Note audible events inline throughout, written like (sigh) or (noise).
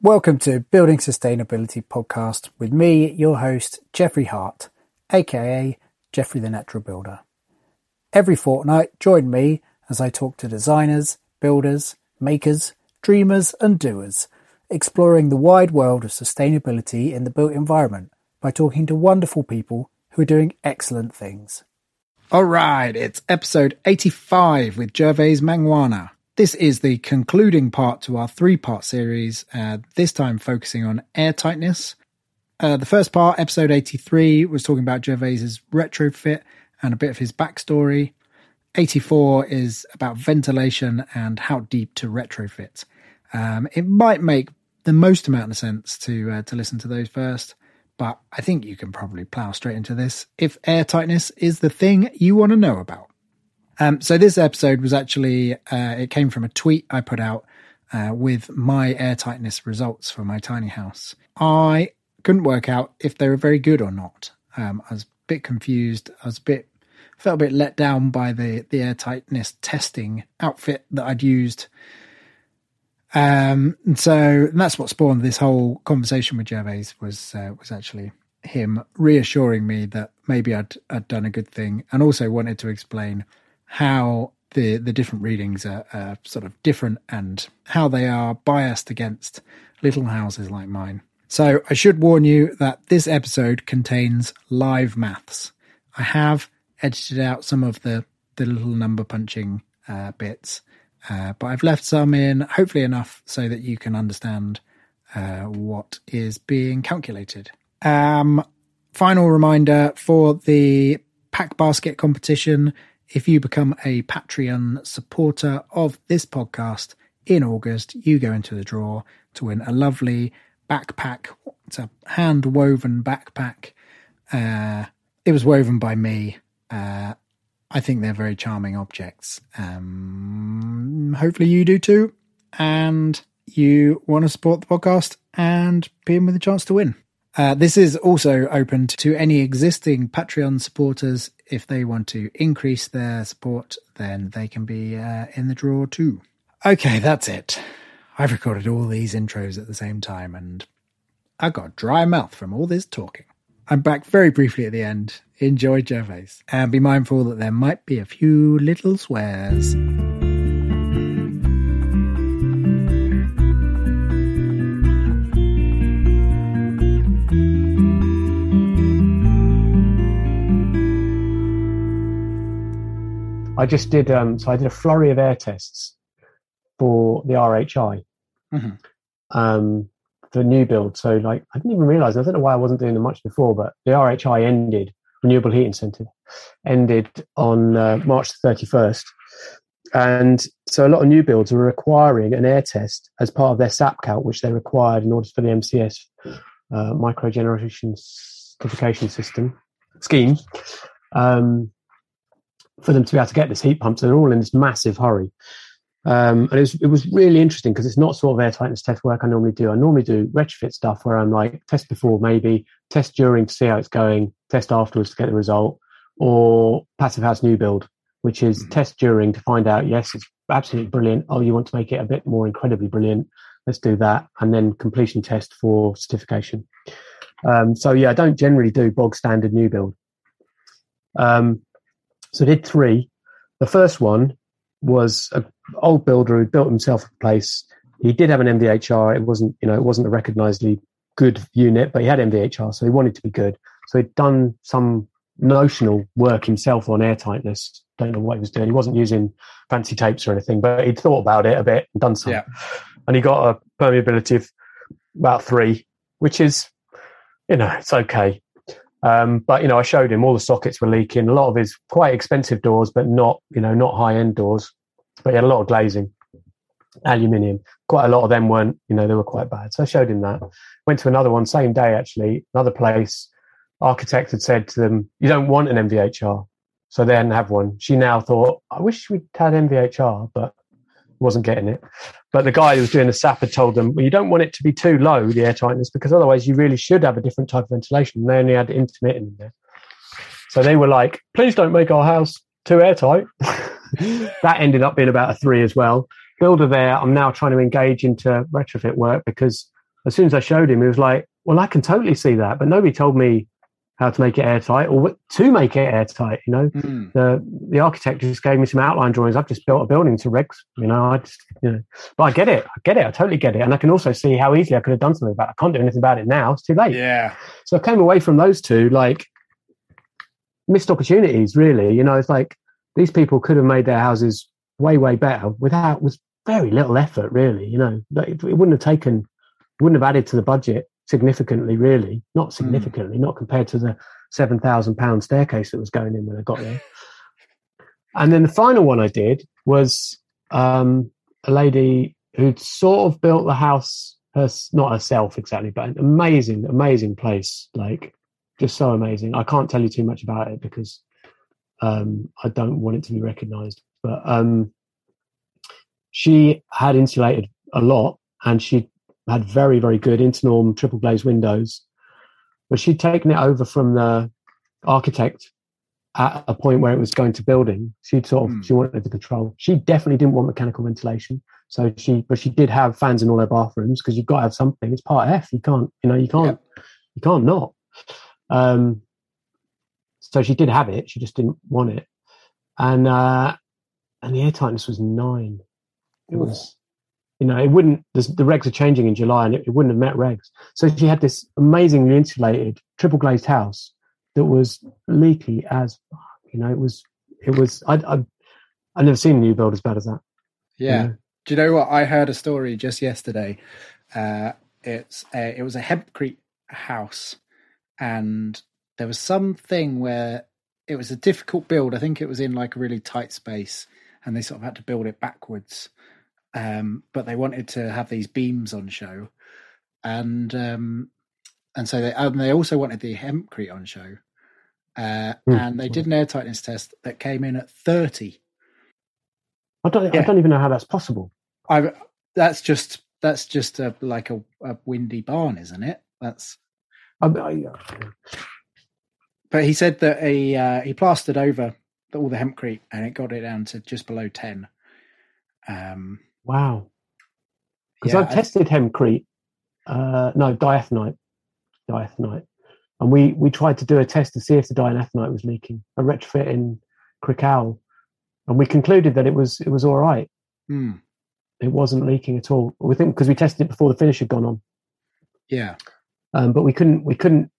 Welcome to Building Sustainability Podcast with me, your host, Jeffrey Hart, aka Jeffrey the Natural Builder. Every fortnight, join me as I talk to designers, builders, makers, dreamers, and doers, exploring the wide world of sustainability in the built environment by talking to wonderful people who are doing excellent things. All right, it's episode 85 with Gervase Mangwana. This is the concluding part to our three part series, uh, this time focusing on airtightness. Uh, the first part, episode 83, was talking about Gervase's retrofit and a bit of his backstory. 84 is about ventilation and how deep to retrofit. Um, it might make the most amount of sense to uh, to listen to those first, but I think you can probably plow straight into this if airtightness is the thing you want to know about. Um, so this episode was actually uh, it came from a tweet I put out uh, with my airtightness results for my tiny house. I couldn't work out if they were very good or not. Um, I was a bit confused. I was a bit felt a bit let down by the the airtightness testing outfit that I'd used. Um, and so and that's what spawned this whole conversation with Gervase was uh, was actually him reassuring me that maybe I'd I'd done a good thing, and also wanted to explain how the the different readings are, are sort of different and how they are biased against little houses like mine. So I should warn you that this episode contains live maths. I have edited out some of the the little number punching uh, bits, uh, but I've left some in, hopefully enough so that you can understand uh, what is being calculated. Um, final reminder for the pack basket competition if you become a Patreon supporter of this podcast in August, you go into the draw to win a lovely backpack. It's a hand woven backpack. Uh, it was woven by me. Uh, I think they're very charming objects. Um, hopefully, you do too. And you want to support the podcast and be in with a chance to win. Uh, this is also open to any existing Patreon supporters. If they want to increase their support, then they can be uh, in the draw too. Okay, that's it. I've recorded all these intros at the same time and I got dry mouth from all this talking. I'm back very briefly at the end. Enjoy Gervase. And be mindful that there might be a few little swears. I just did um, so I did a flurry of air tests for the RHI, Mm-hmm. um, the new build. So like I didn't even realize. I don't know why I wasn't doing them much before, but the RHI ended renewable heat incentive ended on uh, March thirty first, and so a lot of new builds were requiring an air test as part of their SAP count, which they required in order for the MCS uh, micro generation certification system scheme. Um, for them to be able to get this heat pump. So they're all in this massive hurry. Um, and it was, it was really interesting because it's not sort of air tightness test work I normally do. I normally do retrofit stuff where I'm like test before maybe, test during to see how it's going, test afterwards to get the result, or passive house new build, which is mm. test during to find out, yes, it's absolutely brilliant. Oh, you want to make it a bit more incredibly brilliant. Let's do that. And then completion test for certification. Um, so yeah, I don't generally do bog standard new build. Um, so I did three. The first one was an old builder who built himself a place. He did have an MVHR. It wasn't, you know, it wasn't a recognizably good unit, but he had MVHR, so he wanted to be good. So he'd done some notional work himself on airtightness. Don't know what he was doing. He wasn't using fancy tapes or anything, but he'd thought about it a bit and done some. Yeah. And he got a permeability of about three, which is, you know, it's okay. Um, but you know, I showed him all the sockets were leaking. A lot of his quite expensive doors, but not you know not high end doors. But he had a lot of glazing, aluminium. Quite a lot of them weren't you know they were quite bad. So I showed him that. Went to another one same day actually. Another place. Architect had said to them, "You don't want an MVHR." So they didn't have one. She now thought, "I wish we'd had MVHR," but wasn't getting it. But the guy who was doing the SAP had told them, well, you don't want it to be too low, the air tightness, because otherwise you really should have a different type of ventilation. And they only had intermittent in there. So they were like, please don't make our house too airtight. (laughs) that ended up being about a three as well. Builder there, I'm now trying to engage into retrofit work because as soon as I showed him, he was like, well, I can totally see that, but nobody told me how to make it airtight or to make it airtight. You know, mm. the the architect just gave me some outline drawings. I've just built a building to regs. You know, I just you know, but I get it. I get it. I totally get it, and I can also see how easily I could have done something about. it. I can't do anything about it now. It's too late. Yeah. So I came away from those two like missed opportunities. Really, you know, it's like these people could have made their houses way way better without with very little effort. Really, you know, it, it wouldn't have taken, wouldn't have added to the budget significantly, really. Not hmm. significantly, mm. not compared to the seven thousand pound staircase that was going in when I got there. and then the final one I did was um, a lady who'd sort of built the house, her, not herself exactly, but an amazing, amazing place. Like just so amazing. I can't tell you too much about it because um, I don't want it to be recognised. But um, she had insulated a lot, and she had very, very good internorm triple glazed windows. But she'd taken it over from the architect at a point where it was going to building. She'd sort of mm. she wanted the control. She definitely didn't want mechanical ventilation. So she, but she did have fans in all her bathrooms because you've got to have something. It's part F. You can't, you know, you can't, yep. you can't not. Um, so she did have it. She just didn't want it. And uh, and the air tightness was nine. It was you know, it wouldn't, the, the regs are changing in July and it, it, wouldn't have met regs. So she had this amazingly insulated triple glazed house that was leaky as, you know, it was, it was, I, I, I've never seen a new build as bad as that. Yeah. You know? Do you know what? I heard a story just yesterday. Uh, it's a, it was a hempcrete house and there was something where it was a difficult build. I think it was in like a really tight space and they sort of had to build it backwards um, but they wanted to have these beams on show, and um, and so they um, they also wanted the hempcrete on show, uh, mm. and they did an air tightness test that came in at thirty. I don't yeah. I don't even know how that's possible. I that's just that's just a, like a, a windy barn, isn't it? That's. I, I, but he said that he uh, he plastered over all the hempcrete and it got it down to just below ten. Um, Wow. Because yeah, I've tested hempcrete, uh, no, diathonite, diathonite. And we, we tried to do a test to see if the diathonite was leaking, a retrofit in Crickhowell. And we concluded that it was, it was all right. Hmm. It wasn't leaking at all. We think because we tested it before the finish had gone on. Yeah. Um, but we couldn't, we couldn't,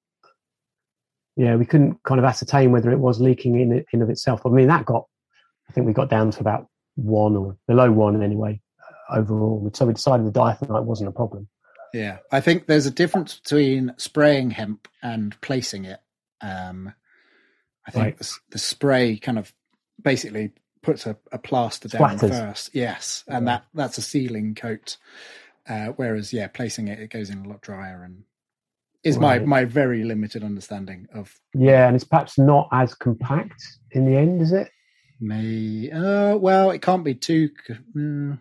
yeah, we couldn't kind of ascertain whether it was leaking in in of itself. I mean, that got, I think we got down to about one or below one anyway overall. So we decided the diathonite wasn't a problem. Yeah, I think there's a difference between spraying hemp and placing it. Um, I think right. the, the, spray kind of basically puts a, a plaster down first. Yes, and that that's a sealing coat. Uh, whereas, yeah, placing it, it goes in a lot drier and is right. my my very limited understanding of. Yeah, and it's perhaps not as compact in the end, is it? May uh, well, it can't be too. Mm,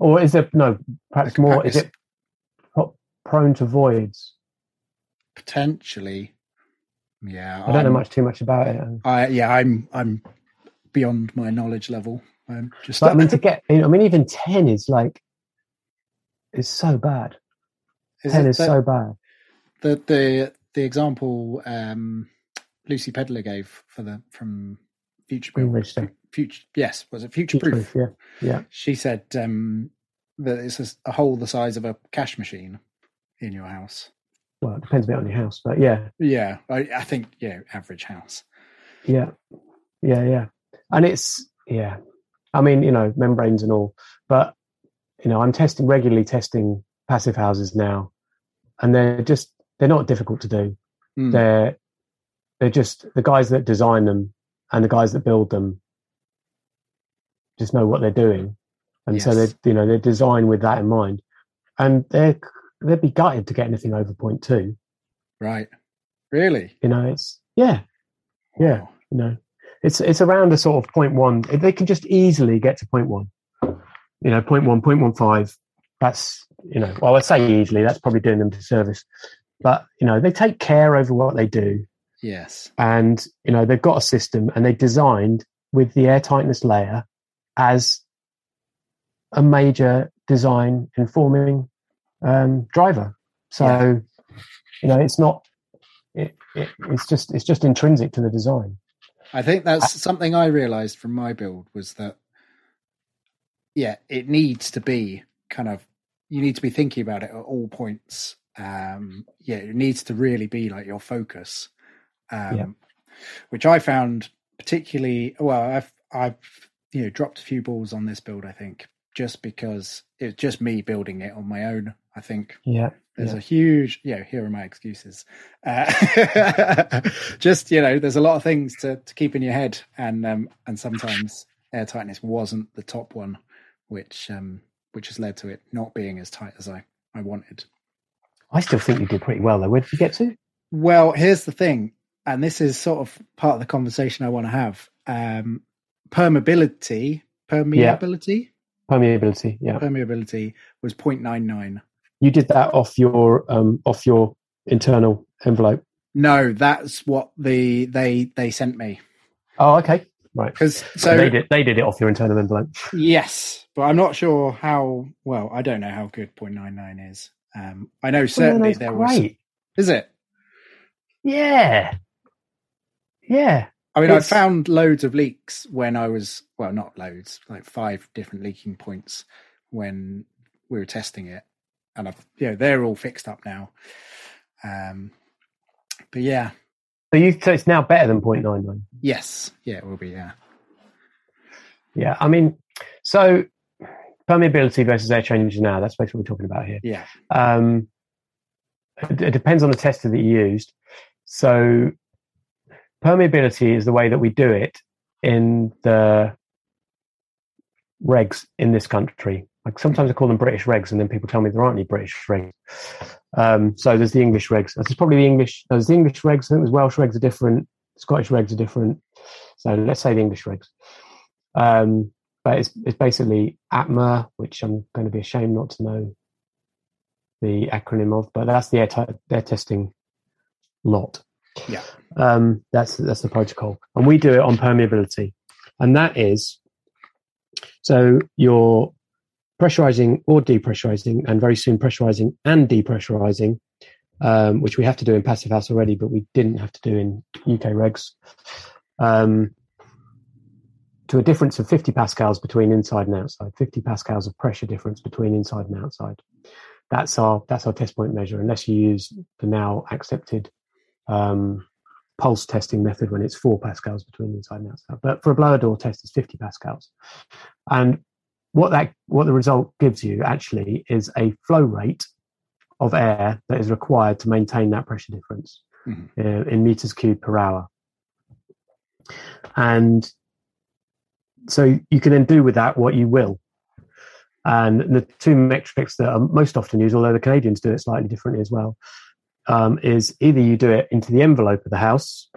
Or is it no? Perhaps more. Is it prone to voids? potentially. Yeah, I don't know I'm- much too much about it. I yeah, I'm I'm beyond my knowledge level. I'm just. But I mean, to (laughs) get, I mean, even ten is like, is so bad. Is ten is the, so bad. the the the example um, Lucy Pedler gave for the from Future Stone. Future yes, was it Future Proof? Yeah, yeah. She said um, that it's a, a hole the size of a cash machine in your house. Well, it depends a bit on your house, but yeah, Yeah, I, I think yeah, average house. yeah, yeah, yeah. And it's yeah. I mean, you know, membranes and all, but you know, I'm testing regularly testing passive houses now, and they're just they're not difficult to do. Mm. They're they're just the guys that design them and the guys that build them just know what they're doing, and so Yes. they you know they're designed with that in mind, and they're they'd be gutted to get anything over point two. Right. Really? You know, it's yeah, Yeah. Wow. you know, it's it's around a sort of point one. They can just easily get to point one. You know, point one, point one five. That's you know, well, I say easily. That's probably doing them disservice. But you know, they take care over what they do, Yes. and you know, they've got a system, and they designed with the air tightness layer as a major design informing um, driver. So, Yeah. you know, it's not. It, it, it's just it's just intrinsic to the design. I think that's something I realized from my build was that, yeah, it needs to be kind of, you need to be thinking about it at all points. Um, yeah, it needs to really be like your focus. Um, Yeah. which I found particularly, well, I've, I've, you know, dropped a few balls on this build, I think, just because it's just me building it on my own. I think Yeah, there's Yeah. a huge, yeah, here are my excuses. Uh, (laughs) just, you know, there's a lot of things to, to keep in your head. And, um, and sometimes air tightness wasn't the top one, which, um, which has led to it not being as tight as I, I wanted. I still think you did pretty well though. Where did you get to? Well, here's the thing, and this is sort of part of the conversation I want to have. Um, permeability, permeability, Permeability. Yeah, permeability was 0.99. you did that off your um off your internal envelope. No, that's what the they they sent me Oh, okay, right. because So they did they did it off your internal envelope. yes, but I'm not sure how well. I don't know how good 0.99 is. Um, I know certainly there was. Is it? Yeah, yeah. I mean, I found loads of leaks when I was well, not loads, like five different leaking points when we were testing it, and I've yeah, they're all fixed up now. Um, but yeah, So you so it's now better than 0.99. yes, yeah, it will be. Yeah, Yeah, I mean, so permeability versus air changes now. That's basically what we're talking about here. yeah, Um, it, it depends on the tester that you used. So permeability is the way that we do it in the regs in this country. Like sometimes I call them British regs, and then people tell me there aren't any British regs. Um, so there's the English regs. There's probably the English. There's the English regs. I think there's Welsh regs are different. Scottish regs are different. So let's say the English regs. Um, but it's it's basically ATTMA, which I'm going to be ashamed not to know the acronym of, but that's the air, t- air testing lot. Yeah. Um, that's that's the protocol, and we do it on permeability, and that is so you're pressurizing or depressurizing, and very soon pressurizing and depressurizing, um, which we have to do in passive house already, but we didn't have to do in UK regs. Um, to a difference of 50 pascals between inside and outside, 50 pascals of pressure difference between inside and outside. That's our that's our test point measure, unless you use the now accepted um, pulse testing method when it's four pascals between inside and outside. But for a blower door test, it's 50 pascals. And what that what the result gives you actually is a flow rate of air that is required to maintain that pressure difference Mhm. uh, in meters cubed per hour. And so you can then do with that what you will. And the two metrics that are most often used, although the Canadians do it slightly differently as well, um, is either you do it into the envelope of the house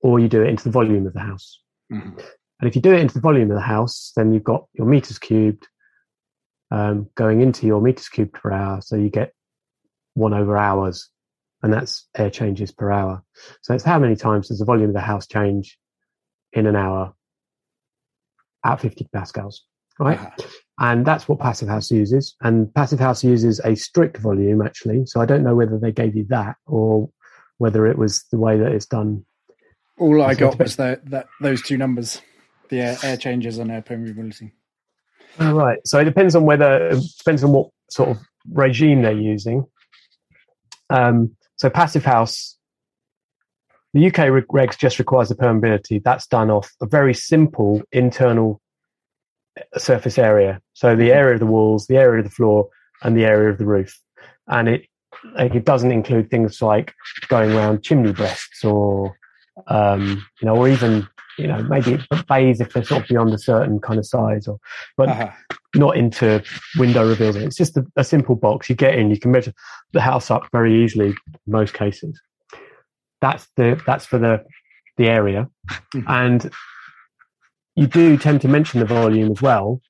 or you do it into the volume of the house. Mhm. And if you do it into the volume of the house, then you've got your meters cubed um, going into your meters cubed per hour. So you get one over hours, and that's air changes per hour. So it's how many times does the volume of the house change in an hour at 50 pascals, right? Uh-huh. And that's what Passive House uses. And Passive House uses a strict volume, actually. So I don't know whether they gave you that or whether it was the way that it's done. All I got was the, that those two numbers, the air, air changes and air permeability. All right. So it depends on whether, it depends on what sort of regime they're using. Um, so Passive House, the UK regs just requires the permeability. That's done off a very simple internal surface area. So the area of the walls, the area of the floor, and the area of the roof. And it like, it doesn't include things like going around chimney breasts or um, you know, or even you know maybe bays if they're sort of beyond a certain kind of size, or but Uh-huh. not into window reveals. It's just a, a simple box. You get in, you can measure the house up very easily in most cases. That's the that's for the the area, Mhm. and you do tend to mention the volume as well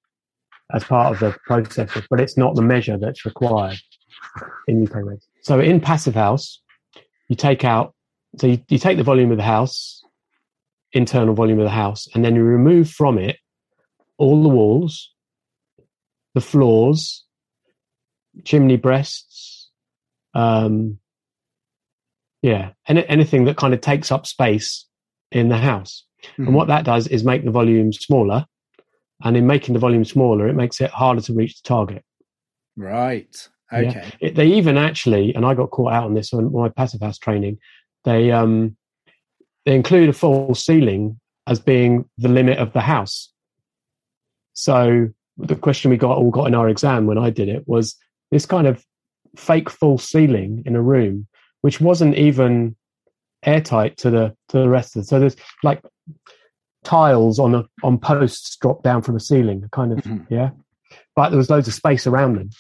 as part of the process, but it's not the measure that's required in UK regs. So in passive house, you take out so you, you take the volume of the house, internal volume of the house, and then you remove from it all the walls, the floors, chimney breasts, um, yeah, any, anything that kind of takes up space in the house. And what that does is make the volume smaller. And in making the volume smaller, it makes it harder to reach the target. Right. Yeah. Okay. It, they even actually, and I got caught out on this on my passive house training. They um, they include a false ceiling as being the limit of the house. So the question we got all got in our exam when I did it was this kind of fake false ceiling in a room, which wasn't even airtight to the to the rest of it. So there's like tiles on a on posts dropped down from a ceiling, kind of Mhm. yeah. But there was loads of space around them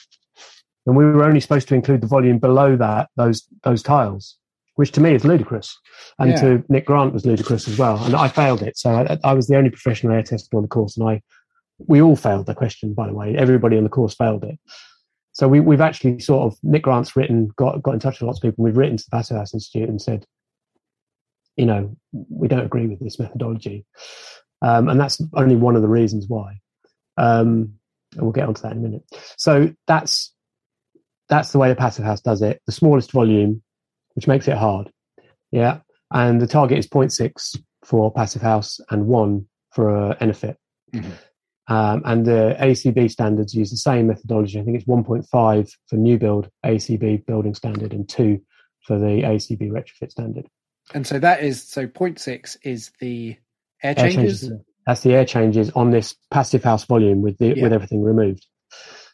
and we were only supposed to include the volume below that those those tiles, which to me is ludicrous, and Yeah. to Nick Grant was ludicrous as well. And I failed it, so I, I was the only professional air tester on the course, and I we all failed the question. By the way, everybody on the course failed it. So we, we've actually sort of Nick Grant's written, got got in touch with lots of people. We've written to the Passive House Institute and said, you know, we don't agree with this methodology, um, and that's only one of the reasons why. Um, and we'll get onto that in a minute. So that's that's the way the passive house does it. The smallest volume, which makes it hard. Yeah. And the target is 0.6 for passive house and one for uh, EnerPHit. Mhm. Um, and the AECB standards use the same methodology. I think it's 1.5 for new build AECB building standard and two for the AECB retrofit standard. And so that is so 0.6 is the air Air changes. That's the air changes on this passive house volume with the Yeah. with everything removed.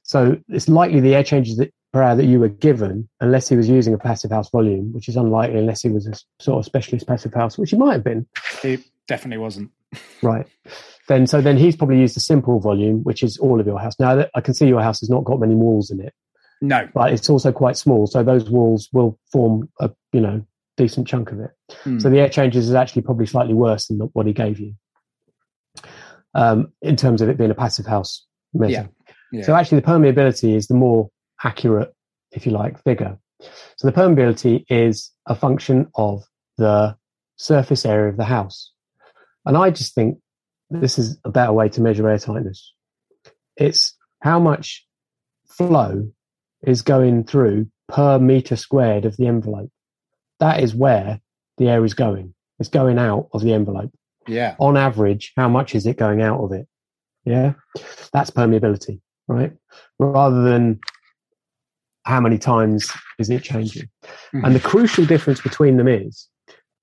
So it's likely the air changes that per hour that you were given, unless he was using a passive house volume, which is unlikely unless he was a sort of specialist passive house, which he might have been, He definitely wasn't. (laughs) right? Then so then he's probably used a simple volume, which is all of your house. Now I can see your house has not got many walls in it, No. but it's also quite small, so those walls will form a you know decent chunk of it. Hmm. So the air changes is actually probably slightly worse than what he gave you, um, in terms of it being a passive house measure. Yeah. So actually, the permeability is the more accurate, if you like, figure. So the permeability is a function of the surface area of the house, and I just think this is a better way to measure air tightness. It's how much flow is going through per meter squared of the envelope. That is where the air is going. It's going out of the envelope. yeah. On average, how much is it going out of it? Yeah. That's permeability, right? Rather than how many times is it changing? Mhm. And the crucial difference between them is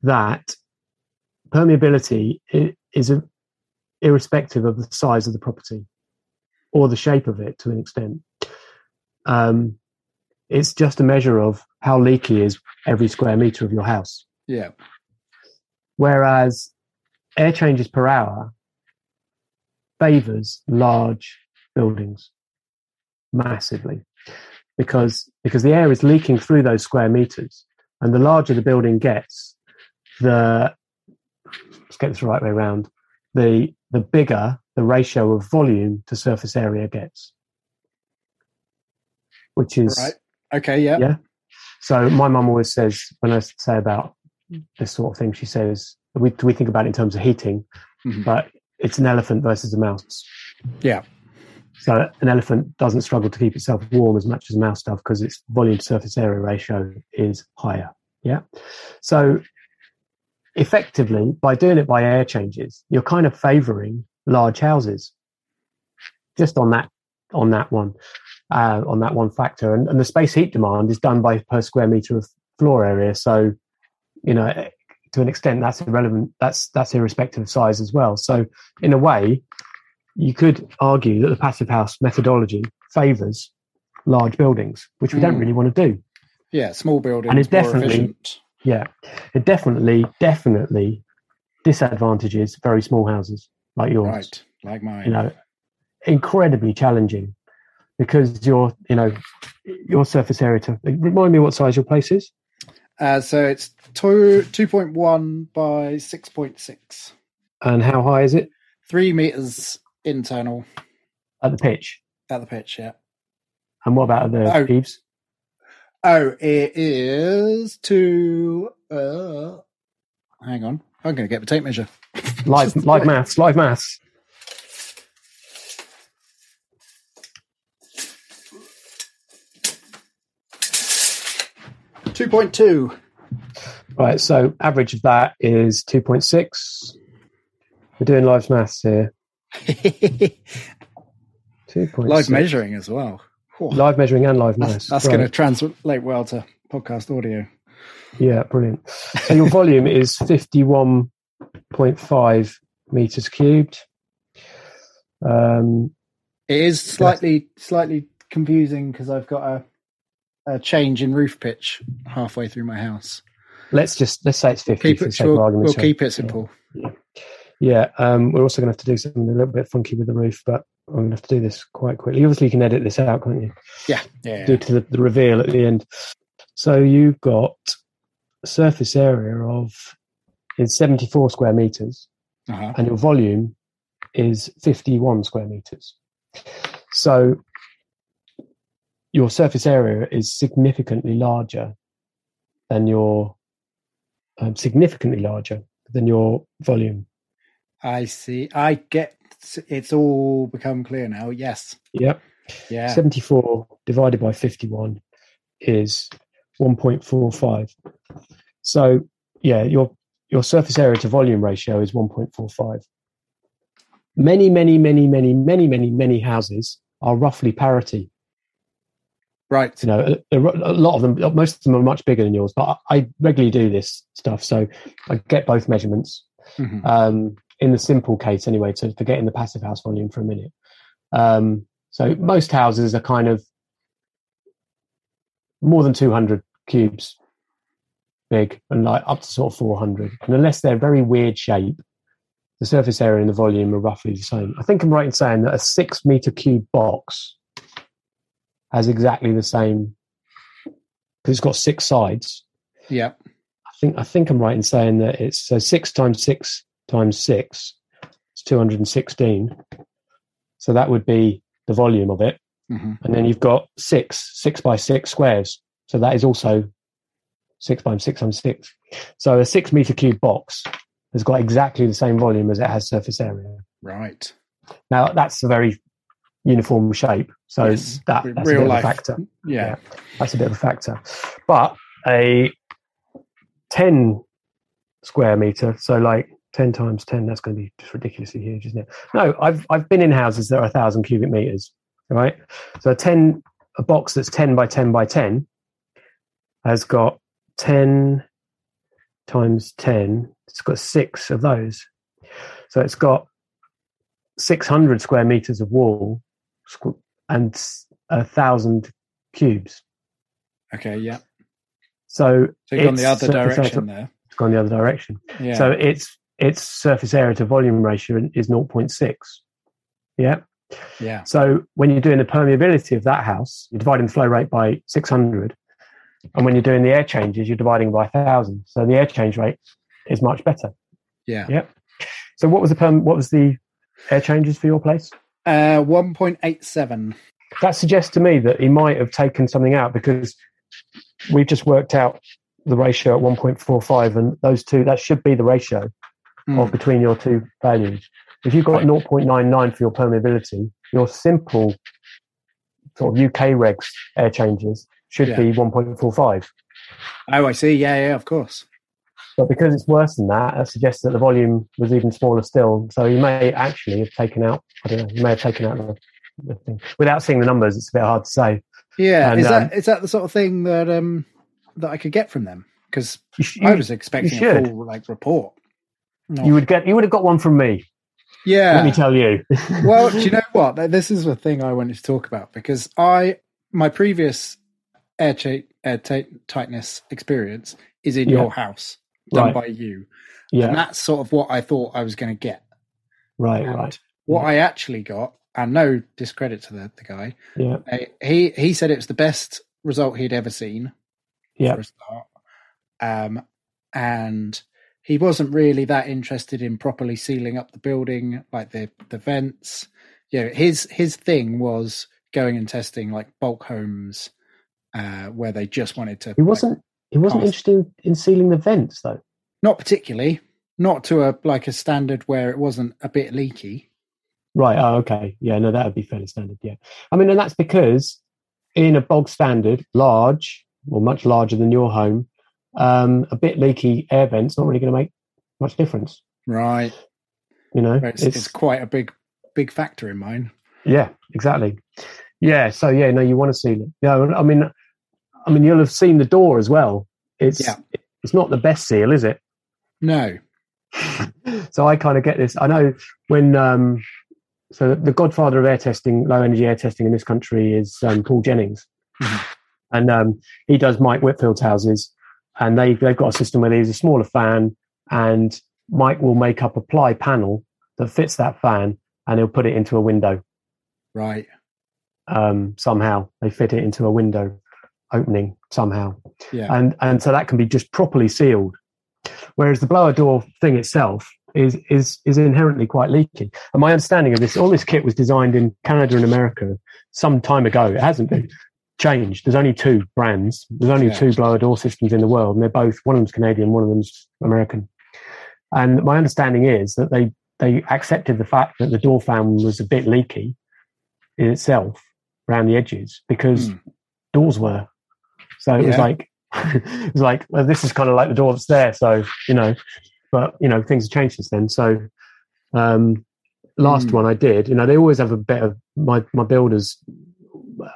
that permeability is a, irrespective of the size of the property or the shape of it to an extent. Um, it's just a measure of how leaky is every square meter of your house. Yeah. Whereas air changes per hour favors large buildings massively because because the air is leaking through those square meters and the larger the building gets the let's get this the right way around the the bigger the ratio of volume to surface area gets, which is Right. Okay. Yeah. yeah. So my mum always says when I say about this sort of thing, she says we we think about it in terms of heating, Mhm. but it's an elephant versus a mouse. Yeah. So an elephant doesn't struggle to keep itself warm as much as a mouse does because its volume to surface area ratio is higher. Yeah. So effectively, by doing it by air changes, you're kind of favouring large houses. Just on that on that one, uh, on that one factor, and, and the space heat demand is done by per square meter of floor area. So, you know, to an extent, that's irrelevant. That's that's irrespective of size as well. So, in a way, you could argue that the passive house methodology favours large buildings, which we don't Mm. really want to do. Yeah. Small buildings. And more definitely- efficient. Yeah, it definitely, definitely disadvantages very small houses like yours. right. Like mine. You know, incredibly challenging because your, you know, your surface area to remind me what size your place is. Uh, so it's two two point one by six point six. And how high is it Three meters internal at the pitch? at the pitch. Yeah. And what about the Oh. eaves? Oh, it is two. Uh, hang on, I'm going to get the tape measure. Live, (laughs) live maths, live maths. Two point two. Right, so average of that is 2.6. We're doing live maths here. (laughs) 2.6. Live measuring as well. Whew. Live measuring and live That's, maths. that's Right. going to translate well to podcast audio. Yeah, brilliant. So your volume is 51.5 meters cubed. Um, It is slightly slightly confusing because I've got a a change in roof pitch halfway through my house. let's just let's say it's 50 Keep it. We'll, we'll keep it simple. Yeah, um, we're also going to have to do something a little bit funky with the roof, but I'm going to have to do this quite quickly. Obviously, you can edit this out, can't you? Yeah, yeah. Due to the, the reveal at the end. So you've got a surface area of is 74 square meters, Uh-huh. and your volume is 51 square meters. So your surface area is significantly larger than your um, significantly larger than your volume. I see. I get. It's all become clear now. Yes. Yep. Yeah. 74 divided by 51 is 1.45. So yeah, your your surface area to volume ratio is 1.45. Many, many, many, many, many, many, many houses are roughly parity. Right. You know, a, a lot of them, most of them are much bigger than yours. But I regularly do this stuff, so I get both measurements. Mhm. um, in the simple case anyway, to forgetting the passive house volume for a minute. Um, so most houses are kind of more than 200 cubes big and like up to sort of 400. And unless they're very weird shape, the surface area and the volume are roughly the same. I think I'm right in saying that a six meter cube box has exactly the same because it's got six sides. Yeah. I think I think I'm right in saying that it's so six times six times six. It's two hundred and sixteen. So that would be the volume of it, hmm and then you've got six six by six squares. So that is also six by six times six. So a six meter cube box has got exactly the same volume as it has surface area. Right. Now that's a very uniform shape, so Yes. that, that's a bit life. of a factor. Yeah. That's a bit of a factor. But a 10 square meter, so like 10 times 10, that's going to be just ridiculously huge, isn't it? No, I've, I've been in houses that are 1,000 cubic meters, right? So a 10, a box that's 10 by 10 by 10 has got 10 times 10, it's got six of those. So it's got 600 square meters of wall and a thousand cubes. Okay. Yeah. So So you've gone the other direction area- there. it's gone the other direction. Yeah. So its its surface area to volume ratio is 0.6. Yeah. yeah. So when you're doing the permeability of that house, you're dividing the flow rate by 600. And when you're doing the air changes, you're dividing by 1,000. So the air change rate is much better. Yeah. Yeah. So what was the perm, what was the air changes for your place? Uh, one point eight seven. That suggests to me that he might have taken something out because we've just worked out the ratio at 1.45, and those two that should be the ratio Hmm. of between your two values. If you've got Right. 0.99 for your permeability, your simple sort of UK regs air changes should Yeah. be 1.45. Oh, I see. Yeah, yeah, of course. But because it's worse than that, that suggests that the volume was even smaller still. So you may actually have taken out, I don't know, you may have taken out the, the thing. Without seeing the numbers, it's a bit hard to say. Yeah, And, is um, that is that the sort of thing that um that I could get from them? Because I was expecting a full like report. Not- you would get, you would have got one from me. yeah. Let me tell you. (laughs) well, do you know what? This is the thing I wanted to talk about because I my previous air, cha- air ta- tightness experience is in Yeah. your house done Right. by you, yeah, and that's sort of what I thought I was going to get. right, And right. What I actually got, and no discredit to the, the guy, Yeah, uh, he he said it was the best result he'd ever seen yeah, for a start. Um, and he wasn't really that interested in properly sealing up the building, like the the vents. You know, his his thing was going and testing like bulk homes, uh, where they just wanted to. He wasn't. He wasn't interested in, in sealing the vents, though. not particularly, not to a like a standard where it wasn't a bit leaky. Right. Oh, okay. Yeah. No, that would be fairly standard. Yeah. I mean, and that's because in a bog standard, large or much larger than your home, um, a bit leaky air vent's not really going to make much difference. Right, You know, it's, it's quite a big big factor in mine. yeah, exactly. Yeah. So yeah, no, you want to seal it. Yeah. I mean, I mean, you'll have seen the door as well. It's Yeah. it's not the best seal, is it? No, (laughs) so I kind of get this. I know when um, so the godfather of air testing, low energy air testing in this country is um, Paul Jennings, Mhm. and um, he does Mike Whitfield's houses, and they they've got a system where there's a smaller fan, and Mike will make up a ply panel that fits that fan, and he'll put it into a window right, um, somehow. They fit it into a window opening somehow yeah, and and so that can be just properly sealed. Whereas the blower door thing itself is is is inherently quite leaky. And my understanding of this, all this kit was designed in Canada and America some time ago. It hasn't been changed. There's only two brands. There's only Yeah. two blower door systems in the world, and they're both one of them's Canadian, one of them's American. And my understanding is that they they accepted the fact that the door fan was a bit leaky in itself around the edges because Hmm. doors were. So it was like (laughs) it was like, well, this is kind of like the door that's there. So you know, but you know, things have changed since then. So um, last Mm. one I did, you know, they always have a bit of my my builders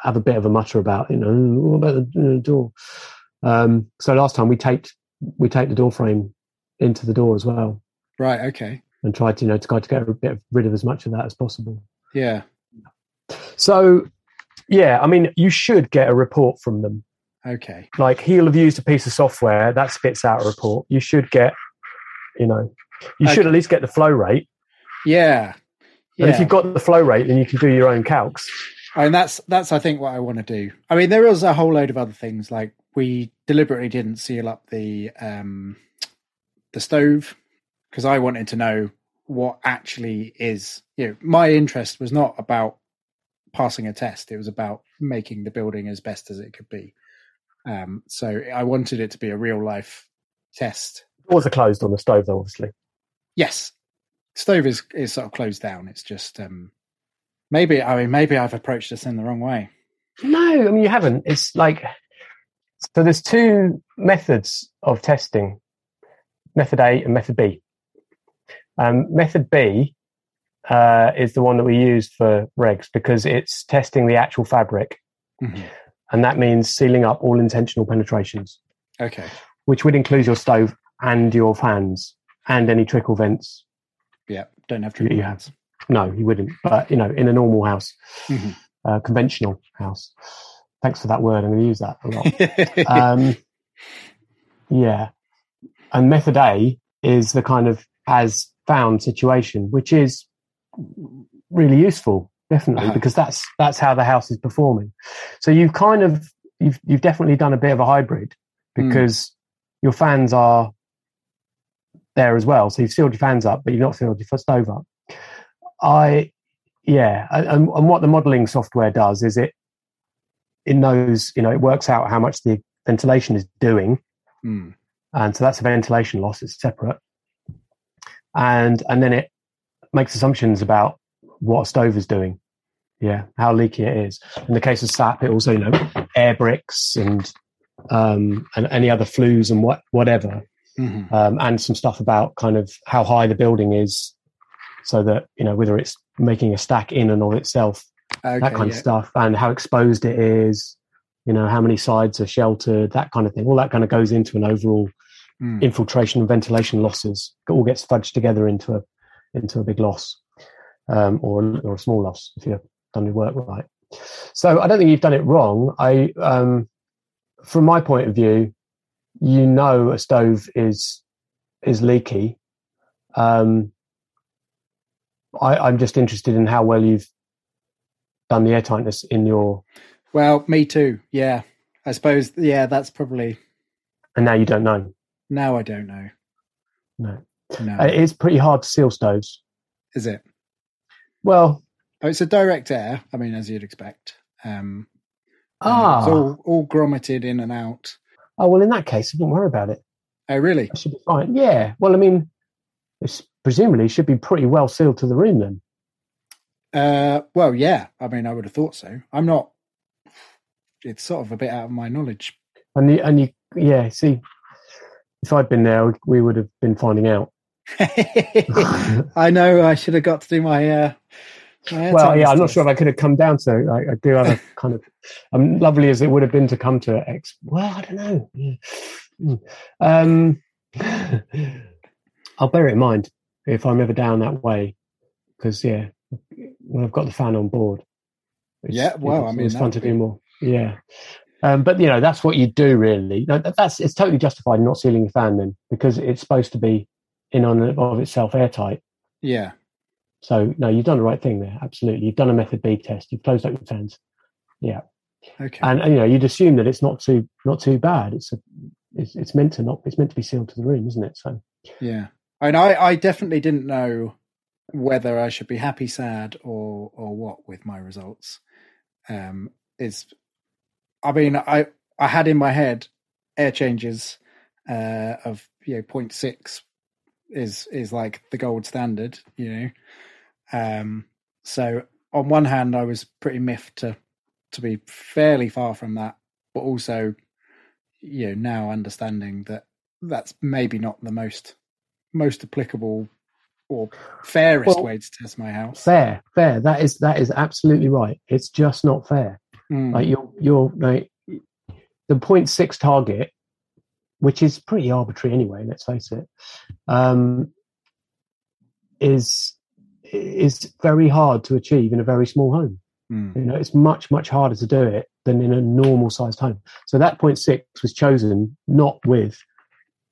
have a bit of a mutter about, you know, what about the door? Um, so last time we taped we taped the door frame into the door as well right, okay, and tried to you know to try to get a bit of, rid of as much of that as possible. yeah, So yeah, I mean, you should get a report from them okay, like he'll have used a piece of software that spits out a report. You should get, you know, you should at least get the flow rate. yeah, yeah. And if you've got the flow rate, then you can do your own calcs. and that's that's I think what I want to do. I mean, there is a whole load of other things like we deliberately didn't seal up the um the stove because I wanted to know what actually is. You know, my interest was not about passing a test; it was about making the building as best as it could be. Um, so I wanted it to be a real life test. Doors are closed on the stove, though, obviously. Yes, stove is is sort of closed down. It's just um maybe I mean maybe I've approached this in the wrong way. No, I mean you haven't. It's like so. There's two methods of testing: method A and method B. Um, method B uh, is the one that we used for regs because it's testing the actual fabric, Mhm. And that means sealing up all intentional penetrations. Okay. which would include your stove and your fans and any trickle vents. Yeah, don't have to. you have. No, you wouldn't. But you know, in a normal house, Mhm. uh, conventional house. Thanks for that word. I'm going to use that a lot. (laughs) um, yeah. And method A is the kind of as found situation, which is really useful, definitely, Uh-huh. because that's that's how the house is performing. So you've kind of you've you've definitely done a bit of a hybrid Mm. because your fans are there as well. So you've sealed your fans up, but you've not sealed your stove up. I, yeah, and, and what the modelling software does is it it knows, you know, it works out how much the ventilation is doing, Mm. and so that's a ventilation loss. It's separate, and and then it makes assumptions about what a stove is doing. Yeah, how leaky it is. In the case of SAP, it also you know air bricks and um, and any other flues and what whatever, Mhm. um, and some stuff about kind of how high the building is, so that you know whether it's making a stack in and of itself, Okay, that kind yeah. of stuff, and how exposed it is. You know how many sides are sheltered, that kind of thing. All that kind of goes into an overall Mm. infiltration and ventilation losses. It all gets fudged together into a into a big loss, um, or or a small loss if you've done your work right. So I don't think you've done it wrong. I, um, from my point of view, you know a stove is is leaky. Um, I, I'm just interested in how well you've done the airtightness in your, Well, me too. Yeah, I suppose. Yeah, that's probably. and now you don't know. Now I don't know. No, No, Uh, it's pretty hard to seal stoves. is it? Well, Oh, it's a direct air. I mean, as you'd expect. Um, ah, it's all all grommeted in and out. oh well, in that case, don't worry about it. Oh, really? That should be fine. Yeah. Well, I mean, it's presumably should be pretty well sealed to the room then. Uh, well, yeah. I mean, I would have thought so. I'm not. It's sort of a bit out of my knowledge. And you, and you, yeah. See, if I'd been there, we would have been finding out. (laughs) (laughs) I know. I should have got to do my. Uh, well, yeah, I'm not sure if I could have come down to. it. I, I do have a (laughs) kind of, um, lovely as it would have been to come to X. Well, I don't know. Yeah. Mm. Um, I'll bear it in mind if I'm ever down that way, because yeah, when I've got the fan on board. it's- Yeah, well, it's I mean, it's fun to be- do more. Yeah. Um, but you know that's what you do really. That's it's totally justified not sealing the fan then because it's supposed to be in on of itself airtight. Yeah. So no, you've done the right thing there. Absolutely, you've done a method B test. You've closed up your fans, Yeah. Okay. and, and you know you'd assume that it's not too not too bad. It's a it's, it's meant to not. It's meant to be sealed to the room, isn't it? So Yeah. I mean, I, I definitely didn't know whether I should be happy, sad, or or what with my results. Um, is, I mean, I I had in my head air changes uh, of you know 0.6 is is like the gold standard, you know. Um, so on one hand, I was pretty miffed to to be fairly far from that, but also, you know, now understanding that that's maybe not the most most applicable or fairest Well, way to test my house. fair, fair. That is that is absolutely right. It's just not fair. Mm, Like you're you're like the 0.6 target, which is pretty arbitrary anyway. Let's face it. Um, is is very hard to achieve in a very small home. mm, You know, it's much, much harder to do it than in a normal sized home. So that 0.6 was chosen not with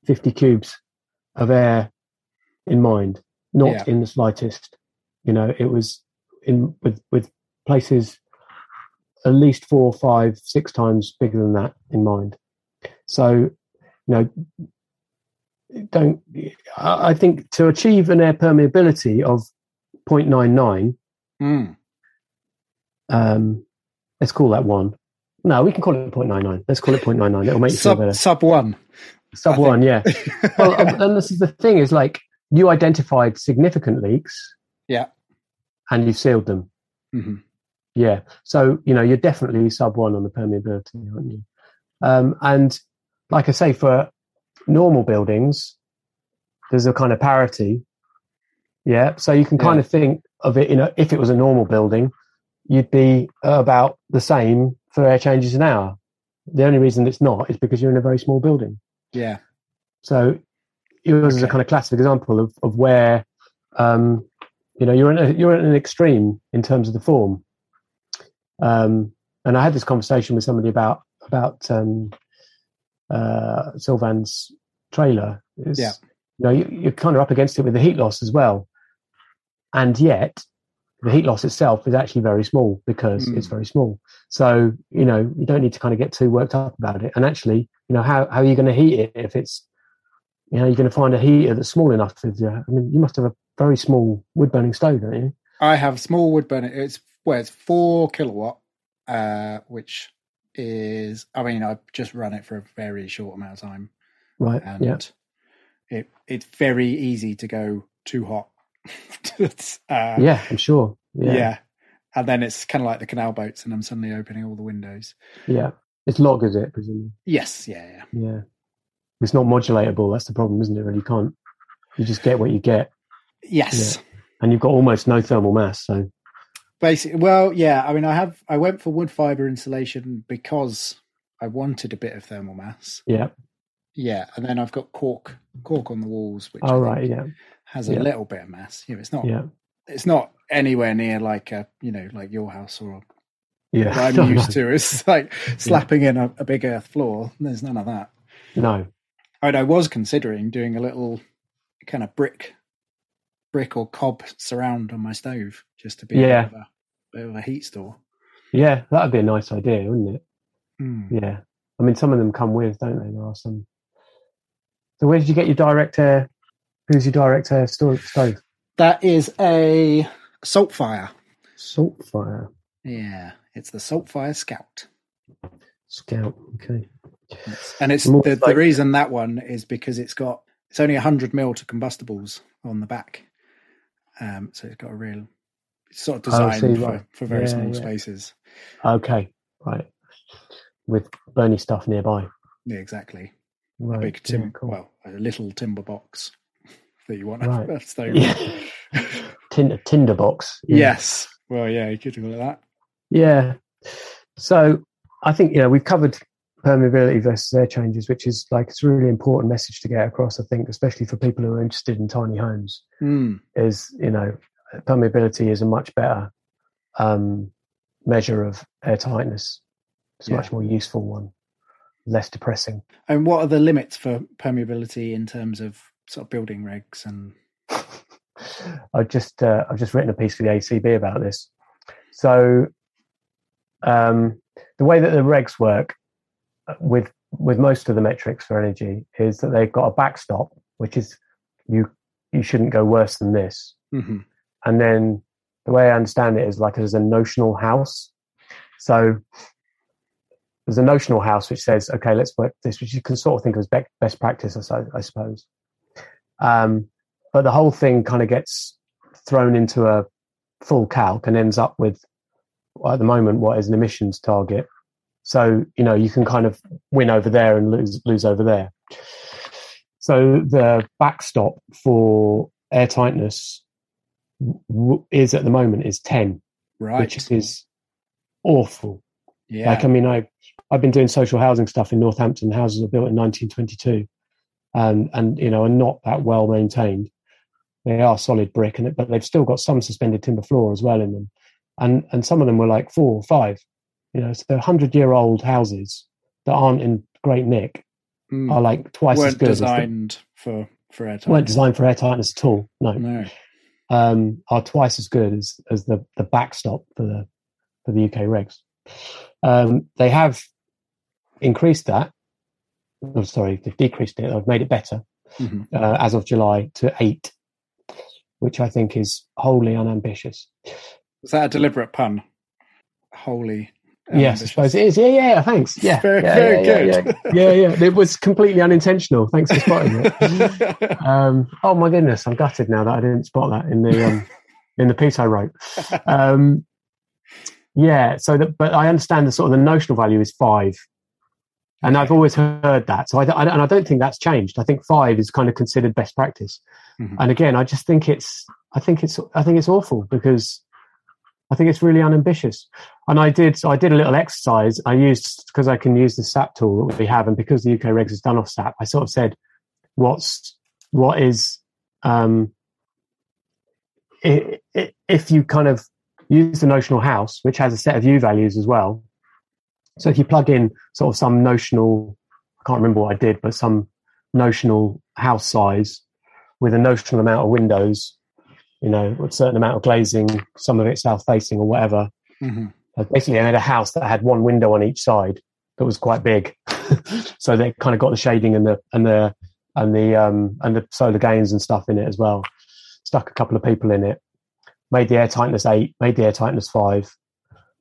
50 cubes of air in mind, not Yeah. in the slightest. You know, it was in with, with places at least four, five, six times bigger than that in mind. So, you know, don't, I think to achieve an air permeability of 0.99, mm. um, let's call that one. No, we can call it 0.99. Let's call it 0.99. It'll make you feel Sub better. sub one. Sub I think. one, yeah. Well, (laughs) and this is the thing is like you identified significant leaks yeah. and you sealed them. hmm Yeah. So, you know, you're definitely sub one on the permeability, aren't you? Um, and like I say, for normal buildings, there's a kind of parity. Yeah. So you can kind Yeah. of think of it, you know, if it was a normal building, you'd be about the same for air changes an hour. The only reason it's not is because you're in a very small building. Yeah. So yours is a kind of classic example of, of where, um, you know, you're in a, you're at an extreme in terms of the form. Um, and I had this conversation with somebody about about um, uh, Sylvan's trailer. It's, Yeah. You know, you, you're kind of up against it with the heat loss as well, and yet the heat loss itself is actually very small because Mm. it's very small. So you know, you don't need to kind of get too worked up about it. And actually, you know, how how are you going to heat it if it's you know, you're going to find a heater that's small enough you. I mean, you must have a very small wood burning stove, don't you? I have small wood burner. It's well, it's four kilowatt, uh, which is. I mean, I've just run it for a very short amount of time, Right. and yeah. it it's very easy to go too hot. (laughs) Uh, Yeah, I'm sure. yeah, Yeah. And then it's kind of like the canal boats, and I'm suddenly opening all the windows. Yeah. It's log, is it? Presumably. Yes, yeah, yeah. Yeah. It's not modulatable. That's the problem, isn't it? Really, you can't. You just get what you get, Yes. and you've got almost no thermal mass. So Basically, well, yeah. I mean, I have. I went for wood fiber insulation because I wanted a bit of thermal mass. yeah. Yeah, and then I've got cork, cork on the walls, which Oh right. Yeah. Has a Yeah. little bit of mass. You know, it's not. Yeah. It's not anywhere near like a you know like your house or Yeah. what (laughs) I'm used to. It's like slapping in a, a big earth floor. There's none of that. No. And I was considering doing a little kind of brick, brick or cob surround on my stove just to be Yeah. a, bit of a, bit of a heat store. Yeah, that'd be a nice idea, wouldn't it? Hmm. Yeah. I mean, some of them come with, don't they? There are some. So, where did you get your direct air? Who's your direct air stove? That is a Saltfire. Salt fire Yeah, it's the Saltfire Scout. scout. Okay. And it's More the, like- the reason that one is because it's got it's only 100 mil to combustibles on the back. Um, so it's got a real it's sort of Oh, designed see, for, right. for very Yeah, small yeah. spaces. Okay. Right. With Bernie stuff nearby. Yeah, exactly. Right. a big yeah, tim cool. well, a little timber box that you want (laughs) Right. a stove. Yeah. (laughs) Tin- Tinder box. Yeah. Yes. Well, yeah, you could call it that. Yeah. So I think you know we've covered permeability versus air changes, which is like it's a really important message to get across. I think, especially for people who are interested in tiny homes, Hmm. is you know permeability is a much better um, measure of air tightness. It's a Yeah. much more useful one, less depressing. And what are the limits for permeability in terms of sort of building regs and (laughs) I've just uh, I've just written a piece for the AECB about this. So um, the way that the regs work uh, with with most of the metrics for energy is that they've got a backstop, which is you you shouldn't go worse than this, Mhm. and then the way I understand it is like there's a notional house. So there's a notional house which says, okay, let's work this, which you can sort of think of as best practice, I I suppose. Um, but the whole thing kind of gets thrown into a full calc and ends up with at the moment what is an emissions target. So you know you can kind of win over there and lose lose over there. So the backstop for air tightness w- is at the moment is ten, right? which is awful. yeah. Like I mean, I I've been doing social housing stuff in Northampton. Houses are built in 1922, and and you know are not that well maintained. They are solid brick, and but they've still got some suspended timber floor as well in them, and and some of them were like four or five. You know, so they're hundred year old houses that aren't in great nick Mm. are like twice as weren't good. as the- designed for for airtime. weren't designed for air tightness at all. No, No. um, are twice as good as, as the, the backstop for the for the UK regs. Um, they have increased that. Oh, sorry, they've decreased it. I've made it better Mhm. uh, as of July to eight, which I think is wholly unambitious. Is that a deliberate pun? Holy. yes, I suppose it is. Yeah, yeah. Thanks. Yeah, Very- yeah, very yeah, yeah, good. Yeah, yeah, yeah. It was completely unintentional. Thanks for spotting it. (laughs) Um, oh my goodness, I'm gutted now that I didn't spot that in the um, in the piece I wrote. (laughs) Um, yeah, so that, but I understand the sort of the notional value is five, and I've always heard that. So I, I and I don't think that's changed. I think five is kind of considered best practice. Mhm. And again, I just think it's I think it's I think it's awful because I think it's really unambitious. And I did so I did a little exercise. I used because I can use the SAP tool that we have, and because the UK regs is done off SAP, I sort of said, "What's what is um, if you kind of use the notional house, which has a set of U values as well. So if you plug in sort of some notional, I can't remember what I did, but some notional house size with a notional amount of windows, you know, a certain amount of glazing, some of it south facing or whatever. Mhm. Uh, Basically, I had a house that had one window on each side that was quite big, (laughs) so they kind of got the shading and the and the and the um and the solar gains and stuff in it as well. Stuck a couple of people in it, made the air tightness eight, made the air tightness five,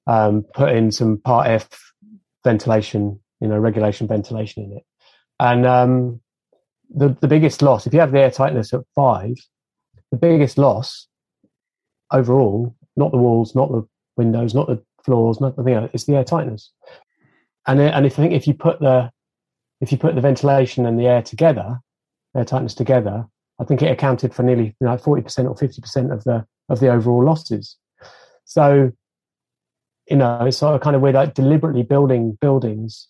um, put in some part F ventilation, you know, regulation ventilation in it. And um, the, the biggest loss, if you have the air tightness at five, the biggest loss overall, not the walls, not the windows, not the floors, not the thing, it's the air tightness. And, and if I think if you put the if you put the ventilation and the air together, air tightness together, I think it accounted for nearly you know, 40% or 50% of the of the overall losses. So, you know, it's sort of kind of we're like deliberately building buildings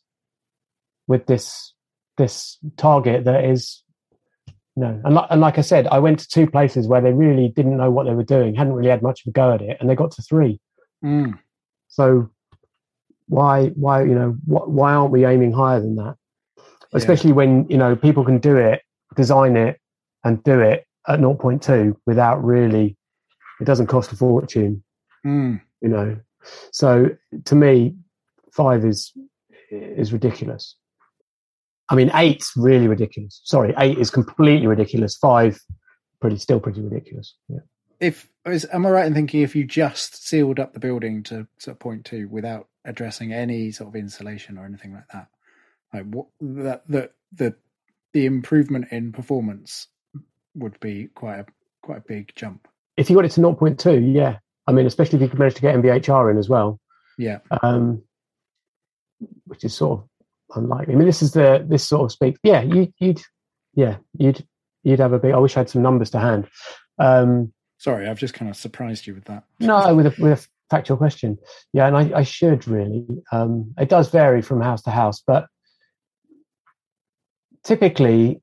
with this this target that is you no, and like, and like I said, I went to two places where they really didn't know what they were doing, hadn't really had much of a go at it, and they got to three. Mm. So why why you know wh- why aren't we aiming higher than that? Yeah. Especially when you know people can do it, design it, and do it at 0.2 without really. It doesn't cost a fortune, Mm. you know. So to me, five is is ridiculous. I mean, eight's really ridiculous. Sorry, eight is completely ridiculous. Five, pretty still pretty ridiculous. Yeah. If is, am I right in thinking if you just sealed up the building to sort of point two without addressing any sort of insulation or anything like that, like what that the the the improvement in performance would be quite a quite a big jump. If you got it to 0.2, yeah. I mean, especially if you could manage to get MVHR in as well, Yeah. um, which is sort of unlikely. I mean, this is the this sort of speak. Yeah, you, you'd, yeah, you'd you'd have a big. I wish I had some numbers to hand. Um, Sorry, I've just kind of surprised you with that. No, with a with a factual question. Yeah, and I, I should really. Um, it does vary from house to house, but typically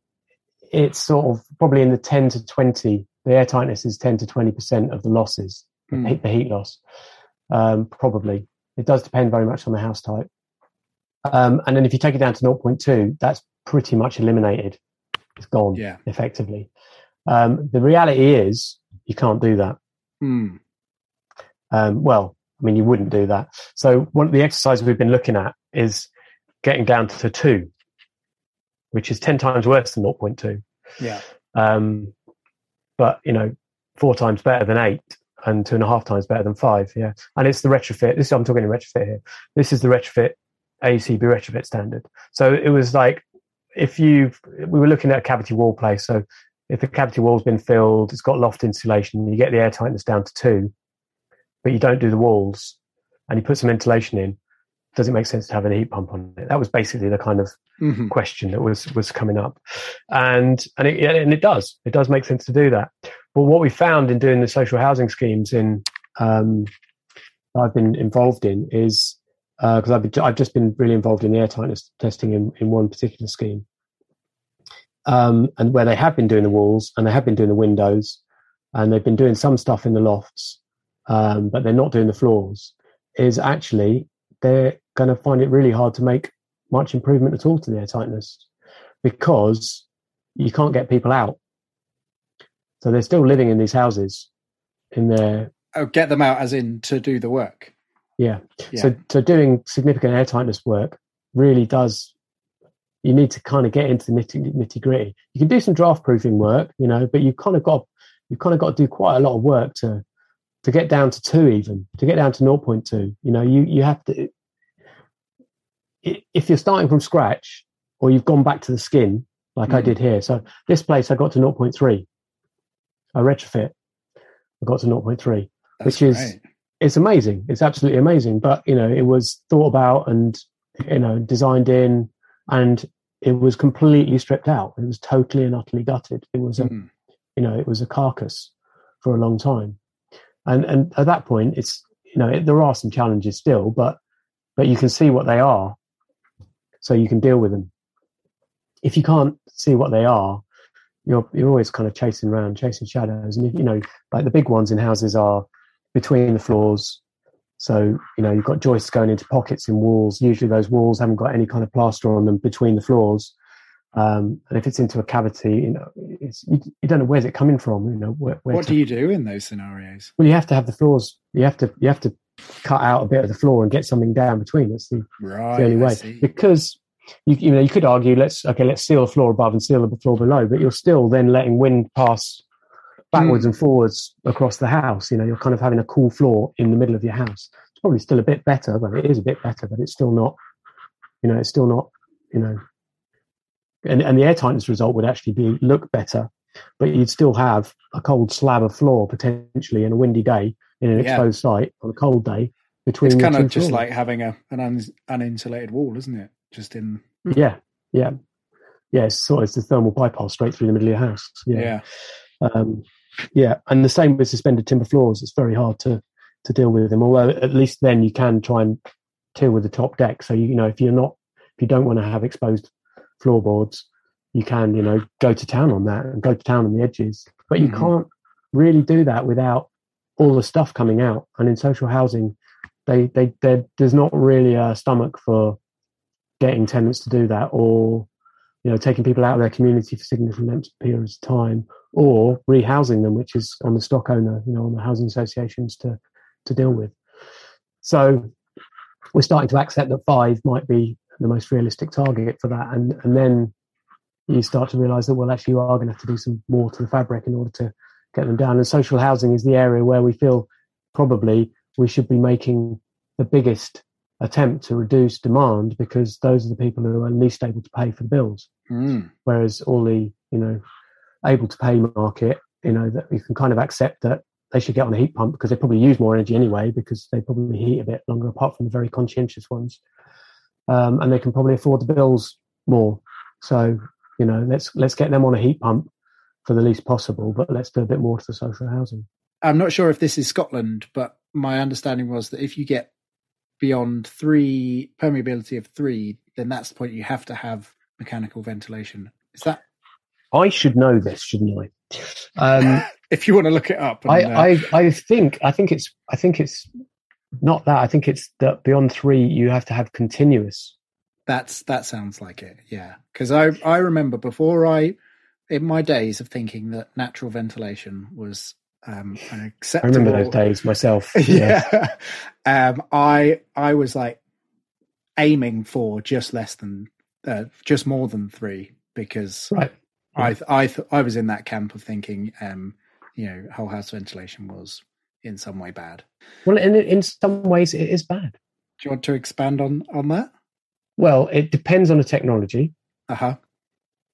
it's sort of probably in the ten to twenty. The air tightness is ten to twenty percent of the losses, the heat- the heat loss. Um, probably it does depend very much on the house type. Um, and then if you take it down to 0.2, that's pretty much eliminated. It's gone Yeah. effectively. Um, the reality is you can't do that. Mm. Um, well, I mean, you wouldn't do that. So one of the exercises we've been looking at is getting down to two, which is 10 times worse than 0.2. Yeah. Um, but, you know, four times better than eight and two and a half times better than five. Yeah. And it's the retrofit. This I'm talking in retrofit here. This is the retrofit AECB retrofit standard. So it was like, if you, we were looking at a cavity wall place. So if the cavity wall's been filled, it's got loft insulation, you get the air tightness down to two, but you don't do the walls and you put some ventilation in, does it make sense to have a heat pump on it? That was basically the kind of Mhm. question that was was coming up, and and it yeah, and it does it does make sense to do that. But what we found in doing the social housing schemes in um, I've been involved in is because I've I've just been really involved in the air tightness testing in, in one particular scheme, um, and where they have been doing the walls and they have been doing the windows, and they've been doing some stuff in the lofts, um, but they're not doing the floors. Is actually they're going to find it really hard to make much improvement at all to the air tightness because you can't get people out. So they're still living in these houses in their Oh, get them out as in to do the work. yeah. Yeah. So so doing significant air tightness work really does you need to kind of get into the nitty nitty gritty. You can do some draft proofing work, you know, but you've kind of got you've kind of got to do quite a lot of work to to get down to two even to get down to 0.2 you know you you have to if you're starting from scratch or you've gone back to the skin like i Mm. did here so this place i got to 0.3 i retrofit i got to 0.3 That's which is great. it's amazing. It's absolutely amazing. But you know it was thought about and you know designed in and it was completely stripped out. It was totally and utterly gutted. It was a Mm. you know it was a carcass for a long time. And and at that point it's you know it, there are some challenges still but but you can see what they are so you can deal with them. If you can't see what they are you're you're always kind of chasing around chasing shadows and you know like the big ones in houses are between the floors so you know you've got joists going into pockets in walls usually those walls haven't got any kind of plaster on them between the floors um, and if it's into a cavity, you know, it's, you, you don't know where's it coming from. You know, where, where What to- do you do in those scenarios? well, you have to have the floors. You have to you have to cut out a bit of the floor and get something down between. That's the, Right. the only way. Because you you know you could argue let's okay let's seal the floor above and seal the floor below, but you're still then letting wind pass backwards mm. and forwards across the house. You know, you're kind of having a cool floor in the middle of your house. It's probably still a bit better, but it is a bit better, but it's still not, you know, it's still not, you know, and, and the air tightness result would actually be look better, but you'd still have a cold slab of floor potentially in a windy day in an yeah. exposed site on a cold day between. It's kind of just floors. like having a an un, uninsulated wall, isn't it? Just in. Yeah, yeah, yeah. It's sort of it's the thermal bypass straight through the middle of your house. Yeah. yeah. Um, yeah, and the same with suspended timber floors. It's very hard to to deal with them. Although at least then you can try and deal with the top deck. So you, you know if you're not if you don't want to have exposed floorboards, you can, you know, go to town on that and go to town on the edges. But you mm-hmm. can't really do that without all the stuff coming out. And in social housing, they, they, there's not really a stomach for getting tenants to do that or, you know, taking people out of their community for significant periods of time or rehousing them, which is on the stock owner, you know, on the housing associations to, to deal with. So we're starting to accept that five might be the most realistic target for that. And, and then you start to realize that, well, actually, you are going to have to do some more to the fabric in order to get them down. And social housing is the area where we feel probably we should be making the biggest attempt to reduce demand because those are the people who are least able to pay for the bills. Mm. Whereas all the, you know, able to pay market, you know, that you can kind of accept that they should get on a heat pump because they probably use more energy anyway because they probably heat a bit longer apart from the very conscientious ones um, and they can probably afford the bills more. So you know, let's let's get them on a heat pump for the least possible, but let's do a bit more to the social housing. I'm not sure if this is Scotland, but my understanding was that if you get beyond three permeability of three, then that's the point you have to have mechanical ventilation. Is that? I should know this, shouldn't I? Um, (laughs) if you want to look it up, and, I, uh, I, I think I think it's I think it's not that. I think it's that beyond three, you have to have continuous. That's that sounds like it. Yeah, because I I remember before I in my days of thinking that natural ventilation was um acceptable. I remember those days myself. (laughs) yeah, um, I I was like aiming for just less than uh, just more than three because right. I I th- I was in that camp of thinking um you know whole house ventilation was in some way bad. Well, in in some ways, it is bad. Do you want to expand on on that? Well, it depends on the technology. Uh huh.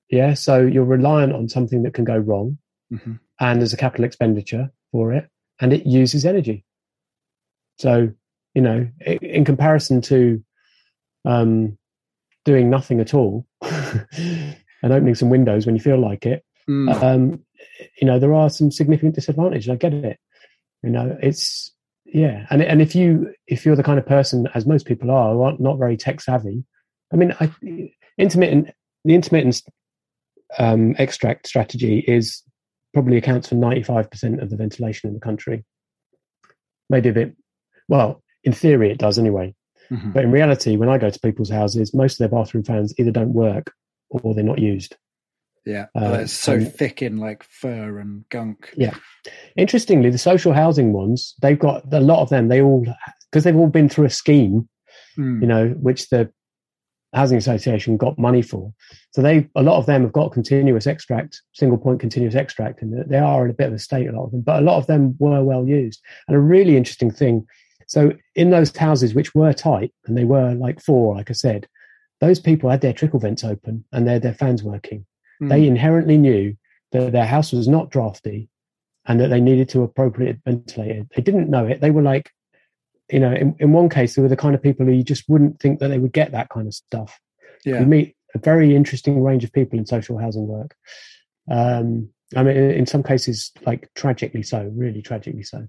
Yeah, so you're reliant on something that can go wrong, mm-hmm. And there's a capital expenditure for it, and it uses energy. So, you know, in comparison to um, doing nothing at all (laughs) and opening some windows when you feel like it, mm. um, you know, there are some significant disadvantages. I get it. You know, it's yeah, and and if you if you're the kind of person, as most people are, who are not very tech savvy, I mean, I, intermittent the intermittent um, extract strategy is probably accounts for ninety five percent of the ventilation in the country. Maybe a bit. Well, in theory, it does anyway. Mm-hmm. But in reality, when I go to people's houses, most of their bathroom fans either don't work or they're not used. Yeah, uh, it's so thick in like fur and gunk. Yeah. Interestingly, the social housing ones, they've got a lot of them. They all because they've all been through a scheme, mm. you know, which the housing association got money for. So they a lot of them have got continuous extract, single point continuous extract, and they are in a bit of a state. A lot of them, but a lot of them were well used. And a really interesting thing. So in those houses which were tight, and they were like four, like I said, those people had their trickle vents open and they had their fans working Mm. They inherently knew that their house was not drafty and that they needed to appropriately ventilate it. They didn't know it. They were like, you know, in, in one case, they were the kind of people who you just wouldn't think that they would get that kind of stuff. Yeah. You meet a very interesting range of people in social housing work. Um, I mean, in some cases, like tragically so, really tragically so.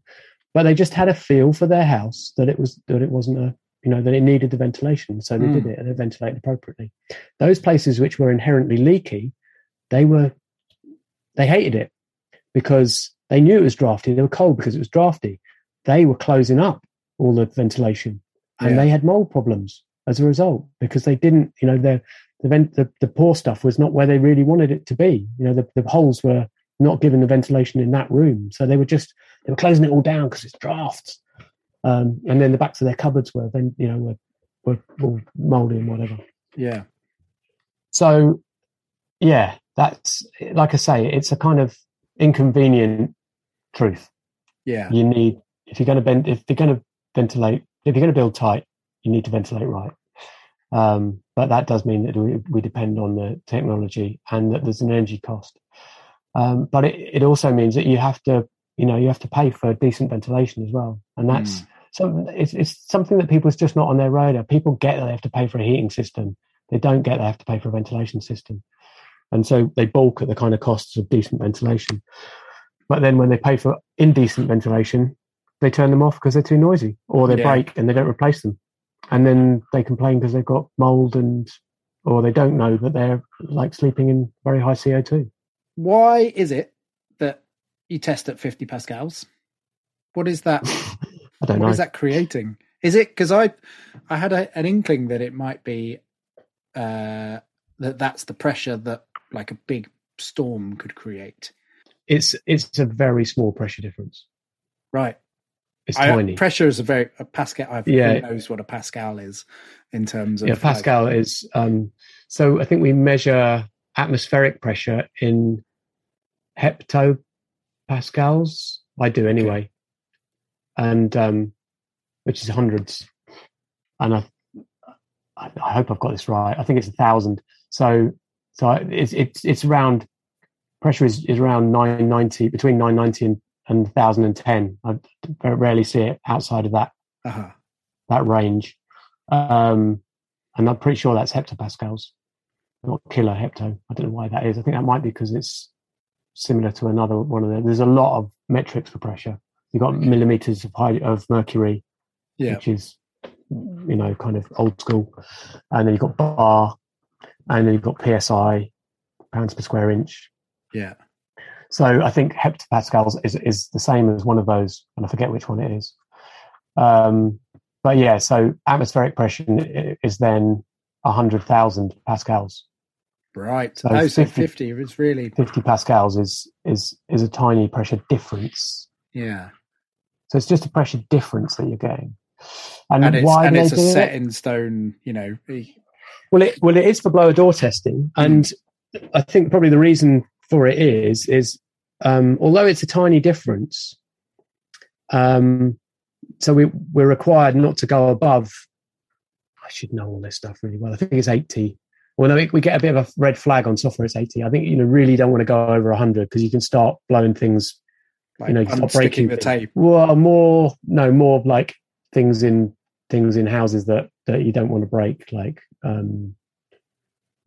But they just had a feel for their house that it was that it wasn't a you know that it needed the ventilation, so they mm. did it and they ventilated appropriately. Those places which were inherently leaky, they were they hated it because they knew it was drafty. They were cold because it was drafty. They were closing up all the ventilation, and yeah. they had mold problems as a result because they didn't. You know, the the, vent, the the poor stuff was not where they really wanted it to be. You know, the, the holes were not given the ventilation in that room, so they were just they were closing it all down because it's drafts. Um, and then the backs of their cupboards were then you know were were all moldy and whatever. Yeah. So, yeah, that's like I say, it's a kind of inconvenient truth. Yeah. You need if you're going to bend if you're going to ventilate if you're going to build tight, you need to ventilate right. Um, but that does mean that we, we, depend on the technology and that there's an energy cost. Um, but it, it also means that you have to, you know, you have to pay for decent ventilation as well. And that's mm. so it's, it's something that people's just not on their radar. People get that they have to pay for a heating system. They don't get they have to pay for a ventilation system. And so they balk at the kind of costs of decent ventilation. But then when they pay for indecent ventilation, they turn them off because they're too noisy or they yeah. break and they don't replace them and then they complain because they've got mold and or they don't know that they're like sleeping in very high CO2. Why is it that you test at 50 pascals? What is that? (laughs) I don't what know. What is that creating? Is it because I I had a, an inkling that it might be uh, that that's the pressure that like a big storm could create. It's it's a very small pressure difference. Right. It's I, tiny. Pressure is a very a Pascal. I've, yeah, who knows what a Pascal is in terms of yeah. Pascal like, is um, so. I think we measure atmospheric pressure in heptopascals. I do anyway, and um, which is hundreds. And I, I hope I've got this right. I think it's a thousand. So, so it's it's it's around pressure is, is around 990 between 990 and and 1010. I rarely see it outside of that uh-huh. that range. Um, and I'm pretty sure that's heptopascals, not kilo hepto. I don't know why that is. I think that might be because it's similar to another one of the. There's a lot of metrics for pressure. You've got millimeters of high, of mercury, yeah. which is you know kind of old school, and then you've got bar, and then you've got psi, pounds per square inch. Yeah. So I think heptopascals is, is the same as one of those, and I forget which one it is. Um, but yeah, so atmospheric pressure is then 100,000 pascals. Right. So, oh, 50, so 50 is really 50 pascals is is is a tiny pressure difference. Yeah. So it's just a pressure difference that you're getting. And, and it's, why and it's a set it? in stone, you know. Well, it well it is for blower door testing, and mm. I think probably the reason for it is is um, although it's a tiny difference, um, so we we're required not to go above. I should know all this stuff really well. I think it's eighty. Well, no, we, we get a bit of a red flag on software. It's eighty. I think you know really don't want to go over hundred because you can start blowing things. Like you know, start breaking the tape. Well, more no, more like things in things in houses that that you don't want to break, like um,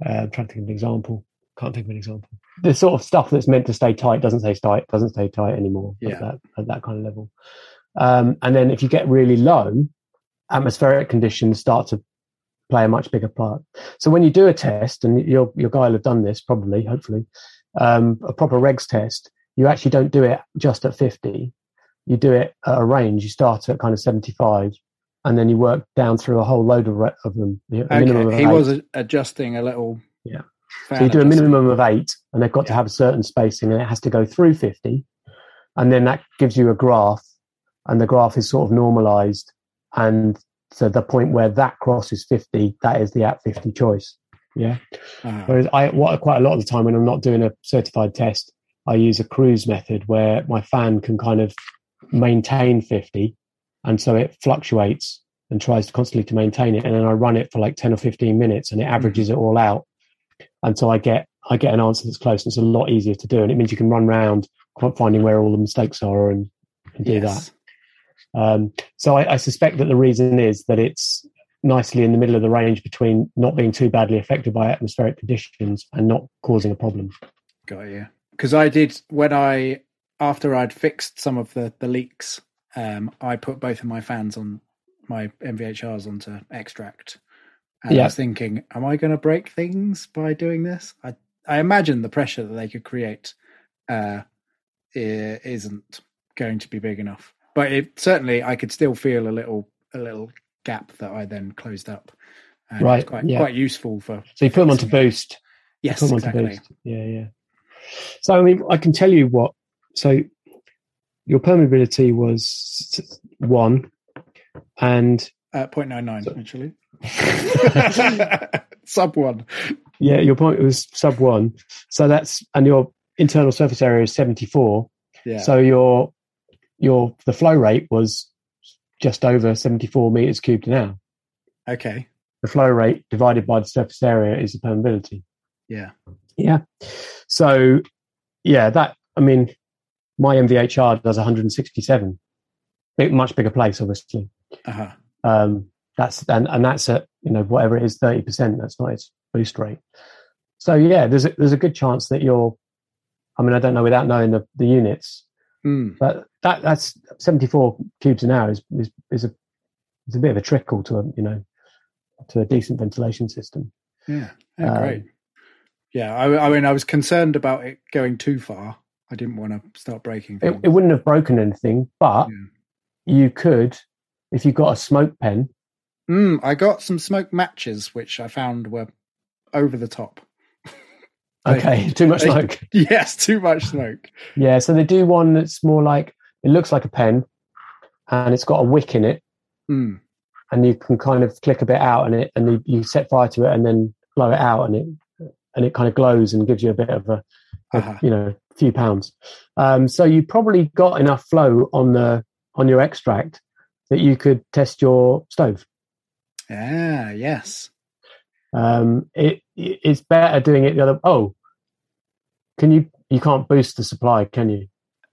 uh, I'm trying to think of an example. Can't think of an example. The sort of stuff that's meant to stay tight doesn't stay tight, doesn't stay tight anymore yeah. at, that, at that kind of level. Um, and then if you get really low, atmospheric conditions start to play a much bigger part. So when you do a test, and your your guy will have done this probably, hopefully, um, a proper regs test, you actually don't do it just at 50. You do it at a range. You start at kind of 75, and then you work down through a whole load of, re- of them. Okay. he was adjusting a little yeah. Fair so you do a minimum of eight, and they've got yeah. to have a certain spacing, and it has to go through 50. And then that gives you a graph, and the graph is sort of normalized. And so the point where that crosses 50, that is the at 50 choice. Yeah. Whereas I, what, quite a lot of the time when I'm not doing a certified test, I use a cruise method where my fan can kind of maintain 50. And so it fluctuates and tries to constantly to maintain it. And then I run it for like 10 or 15 minutes and it averages mm-hmm. it all out and so I get I get an answer that's close. And it's a lot easier to do, and it means you can run around finding where all the mistakes are and, and do yes. that. Um, so I, I, suspect that the reason is that it's nicely in the middle of the range between not being too badly affected by atmospheric conditions and not causing a problem. Got you. Because I did when I after I'd fixed some of the the leaks, um, I put both of my fans on my MVHRs onto extract and yeah. I was thinking, am I going to break things by doing this? I I imagine the pressure that they could create uh, isn't going to be big enough. But it, certainly, I could still feel a little a little gap that I then closed up. And right, quite yeah. quite useful for. So you put them onto boost. Yes, exactly. Boost. Yeah, yeah. So I mean, I can tell you what. So your permeability was one, and uh, 0.99 so, actually. (laughs) sub one. Yeah, your point was sub one. So that's and your internal surface area is seventy four. Yeah. So your your the flow rate was just over 74 meters cubed an hour. Okay. The flow rate divided by the surface area is the permeability. Yeah. Yeah. So, yeah, that, I mean, my MVHR does 167. Big, much bigger place, obviously. Uh-huh. Um, that's, and, and that's at, you know, whatever it is, 30%. That's not its boost rate. So, yeah, there's a, there's a good chance that you're, I mean, I don't know without knowing the, the units, Mm. but that, that's 74 cubes an hour is, is, is a, is a bit of a trickle to a, you know, to a decent ventilation system. Yeah. Oh, Um, great. Yeah. I, I mean, I was concerned about it going too far. I didn't want to start breaking It, it wouldn't have broken anything, but Yeah. you could, if you got a smoke pen, Mm, I got some smoke matches, which I found were over the top. (laughs) They- okay, too much they- smoke. (laughs) Yes, too much smoke. Yeah, so they do one that's more like it looks like a pen, and it's got a wick in it, Mm. and you can kind of click a bit out, and it and you, you set fire to it, and then blow it out, and it and it kind of glows and gives you a bit of a, a Uh-huh. you know few pounds. Um, so you probably got enough flow on the on your extract that you could test your stove. Ah, yes. Um, it it's better doing it the other. Oh, can you? You can't boost the supply, can you?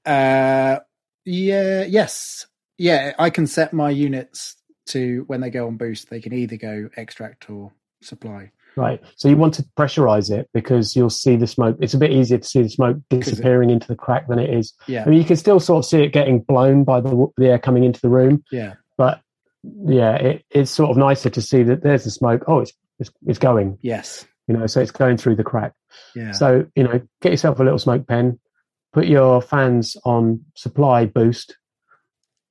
Uh, yeah, yes. Yeah, I can set my units to when they go on boost, they can either go extract or supply. Right. So you want to pressurize it because you'll see the smoke. It's a bit easier to see the smoke it- disappearing into the crack than it is. Yeah, I mean, you can still sort of see it getting blown by the, the air coming into the room, yeah, but yeah, it, it's sort of nicer to see that there's the smoke. Oh, it's it's, it's going. yes, You know, so it's going through the crack. yeah. So you know, get yourself a little smoke pen. Put your fans on supply boost,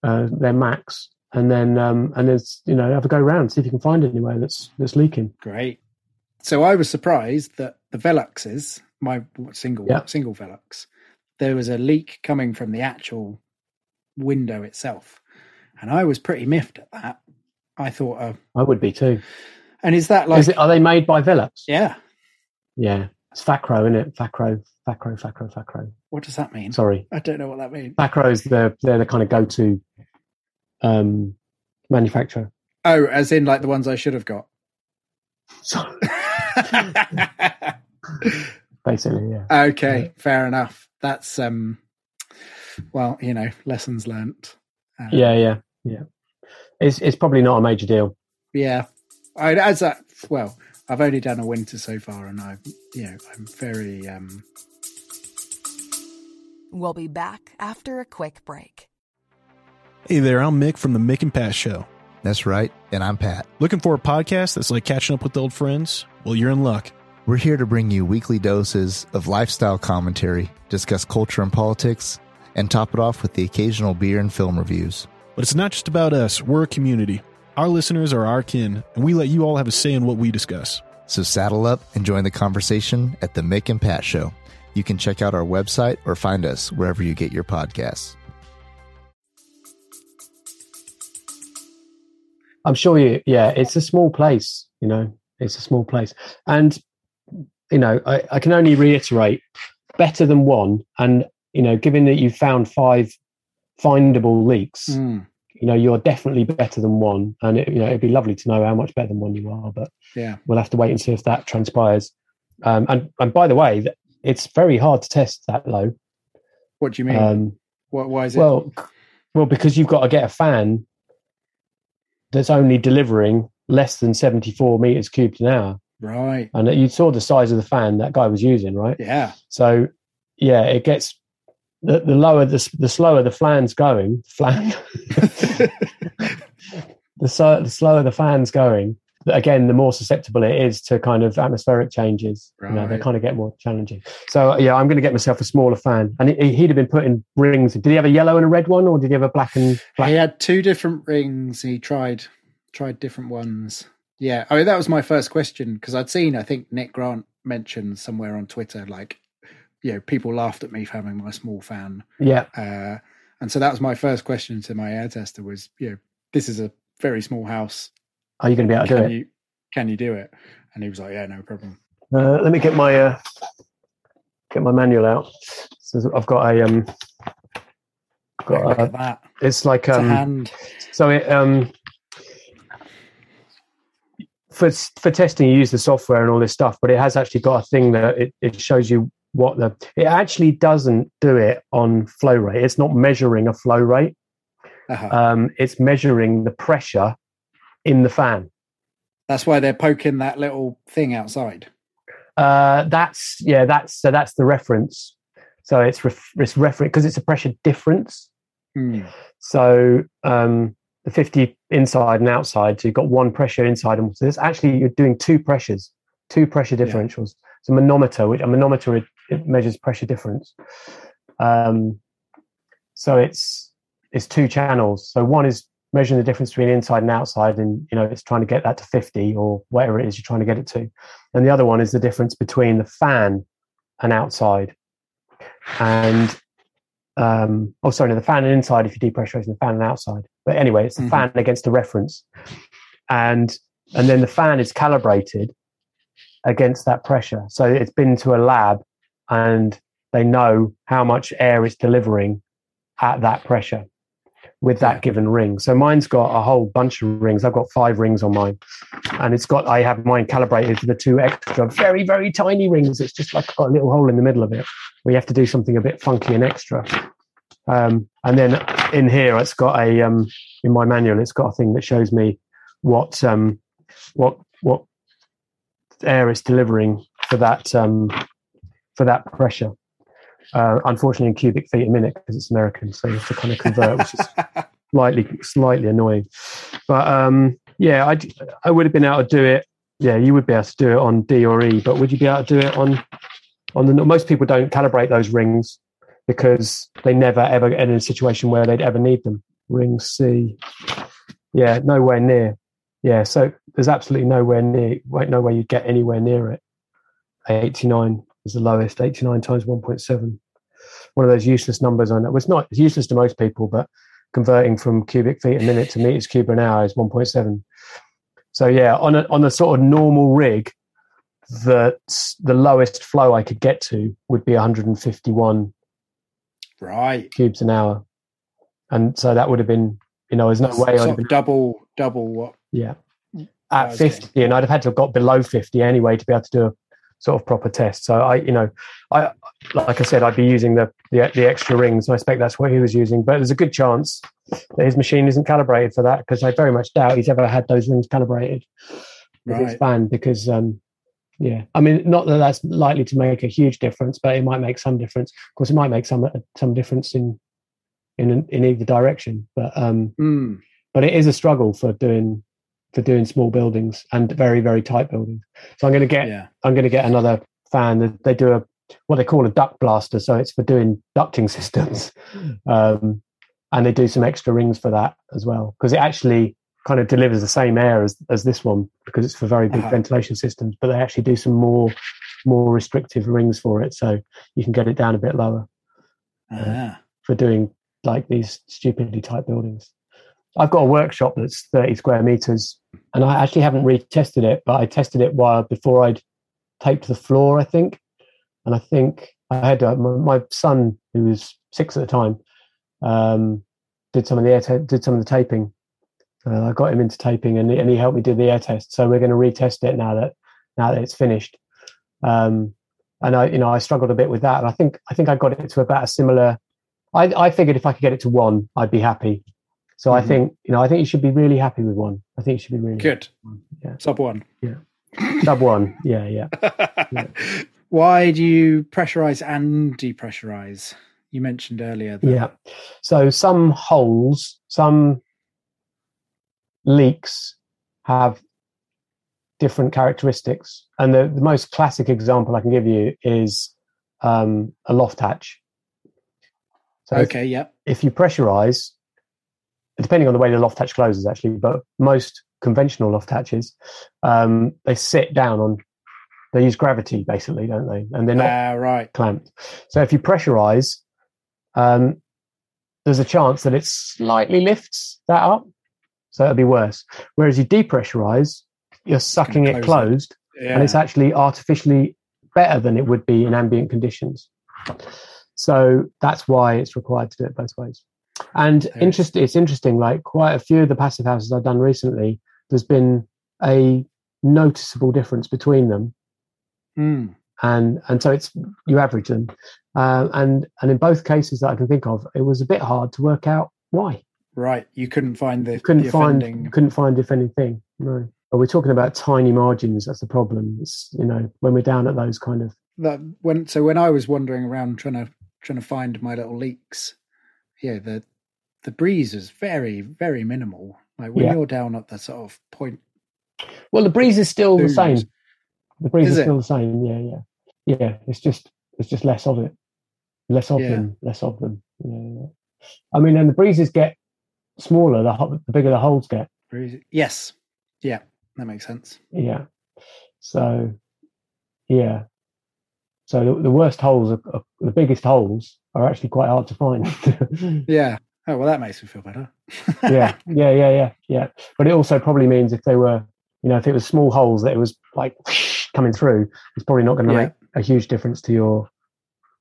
uh, their max, and then um, and there's you know have a go around, see if you can find anywhere that's that's leaking. Great. So I was surprised that the Veluxes, my single Yeah. single Velux, there was a leak coming from the actual window itself, and I was pretty miffed at that. I thought, uh, I would be too. and is that like, Is it, are they made by Velux? yeah? Yeah, it's Fakro, isn't it? Fakro, Fakro, Fakro, Fakro. What does that mean? Sorry, I don't know what that means. Fakro's the they're the kind of go-to um, manufacturer. Oh, as in like the ones I should have got. So (laughs) basically, yeah. okay, fair enough. That's um, well, you know, lessons learnt. Uh, Yeah, yeah, yeah. It's it's probably not a major deal. yeah. I as that well, I've only done a winter so far, and I, you know, I'm very um. We'll be back after a quick break. Hey there, I'm Mick from the Mick and Pat Show. That's right, and I'm Pat. Looking for a podcast that's like catching up with old friends? Well, you're in luck. We're here to bring you weekly doses of lifestyle commentary, discuss culture and politics, and top it off with the occasional beer and film reviews. But it's not just about us, we're a community. Our listeners are our kin, and we let you all have a say in what we discuss. So saddle up and join the conversation at the Mick and Pat Show. You can check out our website or find us wherever you get your podcasts. I'm sure you. Yeah, it's a small place. You know, it's a small place, and you know, I, I can only reiterate, better than one. And you know, given that you found five findable leaks, mm, you know, you're definitely better than one. And it, you know, it'd be lovely to know how much better than one you are, but yeah. we'll have to wait and see if that transpires. Um, and and by the way, it's very hard to test that low. What do you mean? Um, what? Why is it? well, well, because you've got to get a fan that's only delivering less than 74 meters cubed an hour. right. And you saw the size of the fan that guy was using, right? Yeah. So, yeah, it gets the, the lower the, the slower the flan's going, flan, (laughs) the, so, the slower the fan's going. Again, the more susceptible it is to kind of atmospheric changes. You know, they kind of get more challenging. So, yeah, I'm going to get myself a smaller fan. And he, he'd have been putting rings. Did he have a yellow and a red one, or did he have a black and black? He had two different rings. He tried tried different ones. Yeah, I mean that was my first question because I'd seen I think Nick Grant mentioned somewhere on Twitter like, you know, people laughed at me for having my small fan, Yeah, uh, and so that was my first question to my air tester was, you know, this is a very small house. are you going to be able to do Can it? you can you do it? And he was like, yeah, no problem. Uh, let me get my uh, get my manual out. So I've got a um, Got a- that. it's like It's a um, hand. so it um for for testing you use the software and all this stuff, but it has actually got a thing that it, it shows you what the it actually doesn't do it on flow rate. It's not measuring a flow rate. Uh-huh. Um, it's measuring the pressure in the fan. That's why they're poking that little thing outside. Uh, that's yeah, that's so that's the reference. So it's ref, it's reference because it's a pressure difference. Hmm. So um, the 50 inside and outside, so you've got one pressure inside, and so it's actually you're doing two pressures, two pressure differentials. It's a manometer, which a manometer it, measures pressure difference. Um, so it's it's two channels. So one is measuring the difference between inside and outside, and you know it's trying to get that to 50 or whatever it is you're trying to get it to. And the other one is the difference between the fan and outside. And um, oh, sorry, no, the fan and inside if you're depressurizing the fan and outside. But anyway, it's the Mhm. fan against the reference, and and then the fan is calibrated against that pressure. So it's been to a lab, and they know how much air it's delivering at that pressure with that given ring. So mine's got a whole bunch of rings. I've got five rings on mine, and it's got I have mine calibrated to the two extra very very tiny rings. It's just like got a little hole in the middle of it where you have to do something a bit funky and extra. Um, and then in here, it's got a um, in my manual, it's got a thing that shows me what um, what what air it's delivering for that um, for that pressure. Uh, unfortunately, in cubic feet a minute because it's American, so you have to kind of convert, which is (laughs) slightly slightly annoying. But um, yeah, I I would have been able to do it. Yeah, you would be able to do it on D or E, but would you be able to do it on on the? Most people don't calibrate those rings because they never ever get in a situation where they'd ever need them. Ring C, yeah, nowhere near. Yeah, so there's absolutely nowhere near, wait, nowhere you'd get anywhere near it. 89 is the lowest, 89 times 1.7. One of those useless numbers I know. Well, it's not it's useless to most people, but converting from cubic feet a minute to meters cube an hour is 1.7. So yeah, on a on a sort of normal rig, the the lowest flow I could get to would be 151 right. cubes an hour, and so that would have been you know there's no way I'd been double, double what? yeah at was 50 and i'd have had to have got below 50 anyway to be able to do a sort of proper test so i you know i like i said i'd be using the the, the extra rings i expect that's what he was using but there's a good chance that his machine isn't calibrated for that because i very much doubt he's ever had those rings calibrated with his Right. fan because um yeah i mean not that that's likely to make a huge difference but it might make some difference of course it might make some some difference in in in either direction but um Hmm. but it is a struggle for doing for doing small buildings and very very tight buildings. So I'm going to get Yeah. I'm going to get another fan. that They do a what they call a duct blaster, so it's for doing ducting (laughs) systems, um, and they do some extra rings for that as well because it actually kind of delivers the same air as as this one because it's for very big Uh-huh. ventilation systems. But they actually do some more more restrictive rings for it, so you can get it down a bit lower Ah. for doing like these stupidly tight buildings. I've got a workshop that's 30 square meters and I actually haven't retested it, but I tested it while before I'd taped the floor, I think. And I think I had uh, my, my son, who was six at the time, um, did some of the air ta- did some of the taping. Uh, I got him into taping, and, he- and he helped me do the air test. So we're going to retest it now that now that it's finished. Um, and I, you know, I struggled a bit with that. And I think I think I got it to about a similar. I, I figured if I could get it to one, I'd be happy. So I Mhm. think you know, I think you should be really happy with one. I think you should be really Good. Yeah. Sub one. Yeah. Sub one. Yeah, yeah. (laughs) Why do you pressurize and depressurize? You mentioned earlier. That, Yeah. So some holes, some leaks have different characteristics. And the, the most classic example I can give you is um, a loft hatch. So if- Okay. Yep. if you pressurize, depending on the way the loft hatch closes, actually, but most conventional loft hatches, um, they sit down on, they use gravity basically, don't they? And they're not Ah, right. clamped. So if you pressurize, um, there's a chance that it slightly lifts that up. So it'll be worse. Whereas you depressurize, you're sucking it. closed Yeah. and it's actually artificially better than it would be in ambient conditions. So that's why it's required to do it both ways. And is. interest, it's interesting. Like quite a few of the passive houses I've done recently, there's been a noticeable difference between them, Mm. and and so it's you average them, uh, and and in both cases that I can think of, it was a bit hard to work out why. Right. You couldn't find the, couldn't the find offending. couldn't find if anything. No, but we're talking about tiny margins. That's the problem. It's you know when we're down at those kind of that when so when I was wandering around trying to trying to find my little leaks, yeah, the the breeze is very very minimal. Like when Yeah. you're down at the sort of point, well, the breeze is still the same. The breeze Is is, still the same. Yeah, yeah, yeah. It's just it's just less of it, less of Yeah. them, less of them. Yeah, yeah. I mean, and the breezes get smaller the, ho- the bigger the holes get. breeze, yes, yeah, that makes sense. Yeah. So, yeah. So the, the worst holes, are, are, the biggest holes, are actually quite hard to find. (laughs) Yeah. Oh well, that makes me feel better. (laughs) yeah, yeah, yeah, yeah, yeah. But it also probably means if they were, you know, if it was small holes that it was like coming through, it's probably not going to Yeah. make a huge difference to your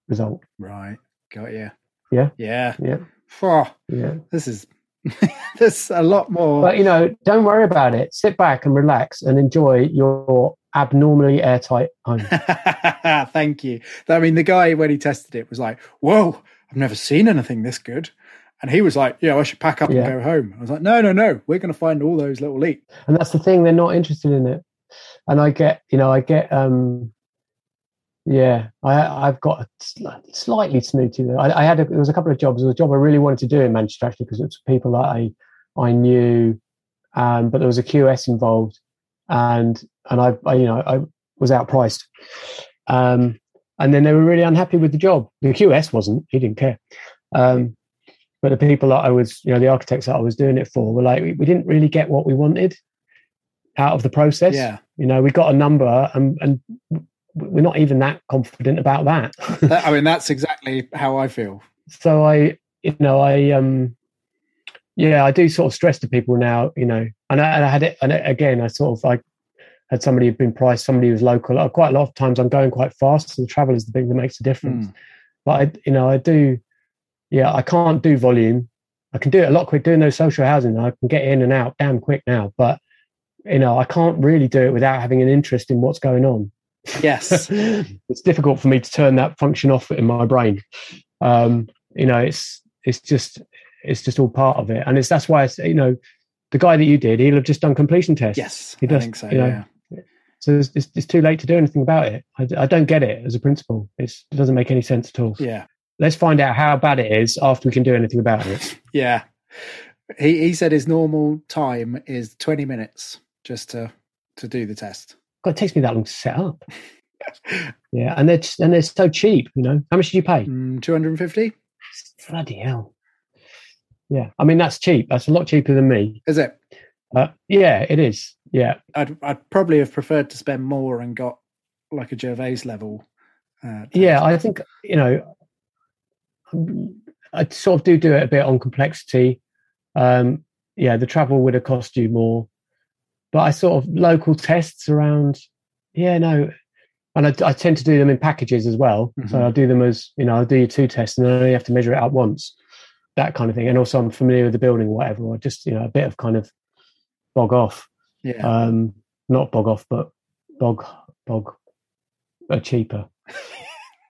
result. Right. Got you. Yeah, Yeah. yeah, Oh, yeah. this is (laughs) there's a lot more. But you know, don't worry about it. Sit back and relax and enjoy your abnormally airtight home. (laughs) Thank you. I mean, the guy when he tested it was like, "Whoa, I've never seen anything this good," and he was like, "Yeah, I should pack up Yeah. and go home." I was like, "No, no, no, we're going to find all those little leaks." and that's the thing they're not interested in it. And i get you know i get um yeah i i've got a sli- slightly snooty there i, I had a, there was a couple of jobs. There was a job i really wanted to do in manchester actually because it was people that i i knew um but there was a qs involved. And and i, I you know i was outpriced. Um and then they were really unhappy with the job. The qs wasn't he didn't care. Um but the people that I was, you know, the architects that I was doing it for were like, we, we didn't really get what we wanted out of the process. Yeah, You know, we got a number and, and we're not even that confident about that. That- I mean, (laughs) that's exactly how I feel. so I, you know, I, um, yeah, I do sort of stress to people now, you know, and I, and I had it, and again, I sort of I had somebody who'd been priced, somebody who's local. Quite a lot of times I'm going quite fast, so the travel is the thing that makes a difference. Mm. But I, you know, I do, yeah, I can't do volume. I can do it a lot quick doing those social housing. I can get in and out damn quick now, but you know, I can't really do it without having an interest in what's going on. Yes. (laughs) it's difficult for me to turn that function off in my brain. Um, you know, it's it's just it's just all part of it, and it's that's why it's you know, the guy that you did, he'll have just done completion tests. yes, He I does, think so. you know, yeah. So it's, it's, it's too late to do anything about it. I, I don't get it as a principle. It's, it doesn't make any sense at all. Yeah. Let's find out how bad it is after we can do anything about it. (laughs) Yeah. He he said his normal time is 20 minutes just to to do the test. God, it takes me that long to set up. (laughs) Yeah, and they're and they're so cheap. You know, how much did you pay? Mm, 250? Bloody hell! Yeah, I mean that's cheap. That's a lot cheaper than me. Is it? Uh, yeah, it is. Yeah, I'd I'd probably have preferred to spend more and got like a Gervase level. Uh, yeah. I think you know, I sort of do do it a bit on complexity. Um, yeah, the travel would have cost you more, but I sort of local tests around. Yeah, no, and I, I tend to do them in packages as well. So Mhm. I'll do them as you know, I'll do your two tests, and then I only have to measure it out once, that kind of thing. And also, I'm familiar with the building, or whatever, or just you know, a bit of kind of bog off. yeah. Um, not bog off, but bog bog uh, cheaper. (laughs)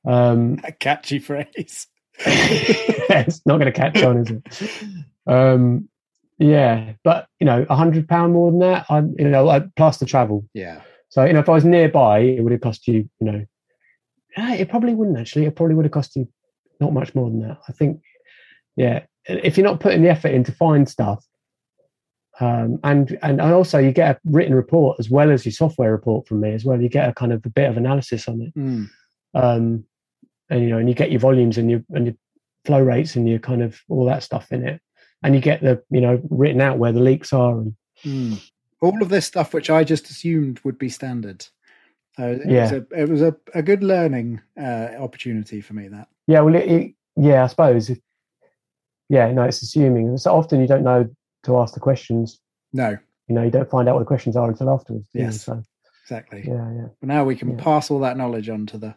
Um, a catchy phrase. (laughs) it's not going to catch on, is it? Um, yeah, but you know, a hundred pound more than that, I you know, I, plus the travel. Yeah. So you know, if I was nearby, it would have cost you, you know, ah, it probably wouldn't actually. It probably would have cost you not much more than that. I think, yeah, if you're not putting the effort in to find stuff, um, and and and also you get a written report as well as your software report from me as well. You get a kind of a bit of analysis on it Mm. um, and you know, and you get your volumes and your and your flow rates and your kind of all that stuff in it, and you get the you know written out where the leaks are. And Mm. All of this stuff, which I just assumed would be standard. So it was, Yeah. a, it was a, a good learning uh, opportunity for me. That yeah, well, it, it, yeah, I suppose. Yeah, no, it's assuming. So often you don't know to ask the questions. no, You know, you don't find out what the questions are until afterwards. you? Yes. So exactly. yeah, yeah, But now we can Yeah. pass all that knowledge on to the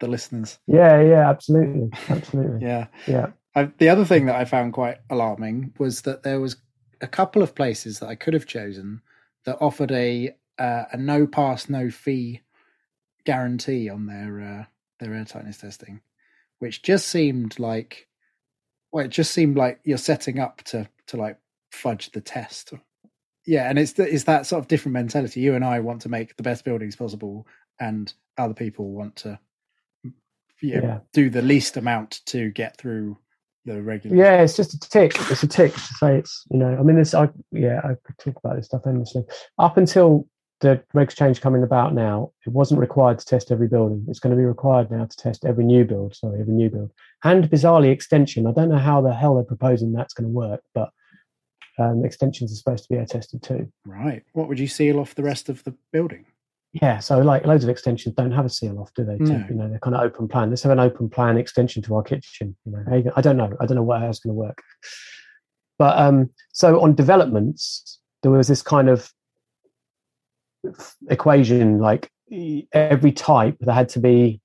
the listeners. yeah, yeah, absolutely, (laughs) absolutely. Yeah. yeah. I, the other thing that I found quite alarming was that there was a couple of places that I could have chosen that offered a uh, a no pass no fee guarantee on their uh, their air tightness testing, which just seemed like well, it just seemed like you're setting up to to like fudge the test. Yeah, and it's it's that sort of different mentality. You and I want to make the best buildings possible, and other people want to you know, Yeah. do the least amount to get through the regular. Yeah, it's just a tick. It's a tick to say it's you know. I mean, this. I yeah, I could talk about this stuff endlessly. Up until the regs change coming about now, it wasn't required to test every building. It's going to be required now to test every new build. Sorry, every new build and bizarrely extension. I don't know how the hell they're proposing that's going to work, but um, extensions are supposed to be air tested too. Right. What would you seal off the rest of the building? Yeah, so like loads of extensions don't have a seal off, do they? No. You know, they're kind of open plan. Let's have an open plan extension to our kitchen. You know, How you go- I don't know. I don't know what how it's going to work. But um, so on developments, there was this kind of equation like every type there had to be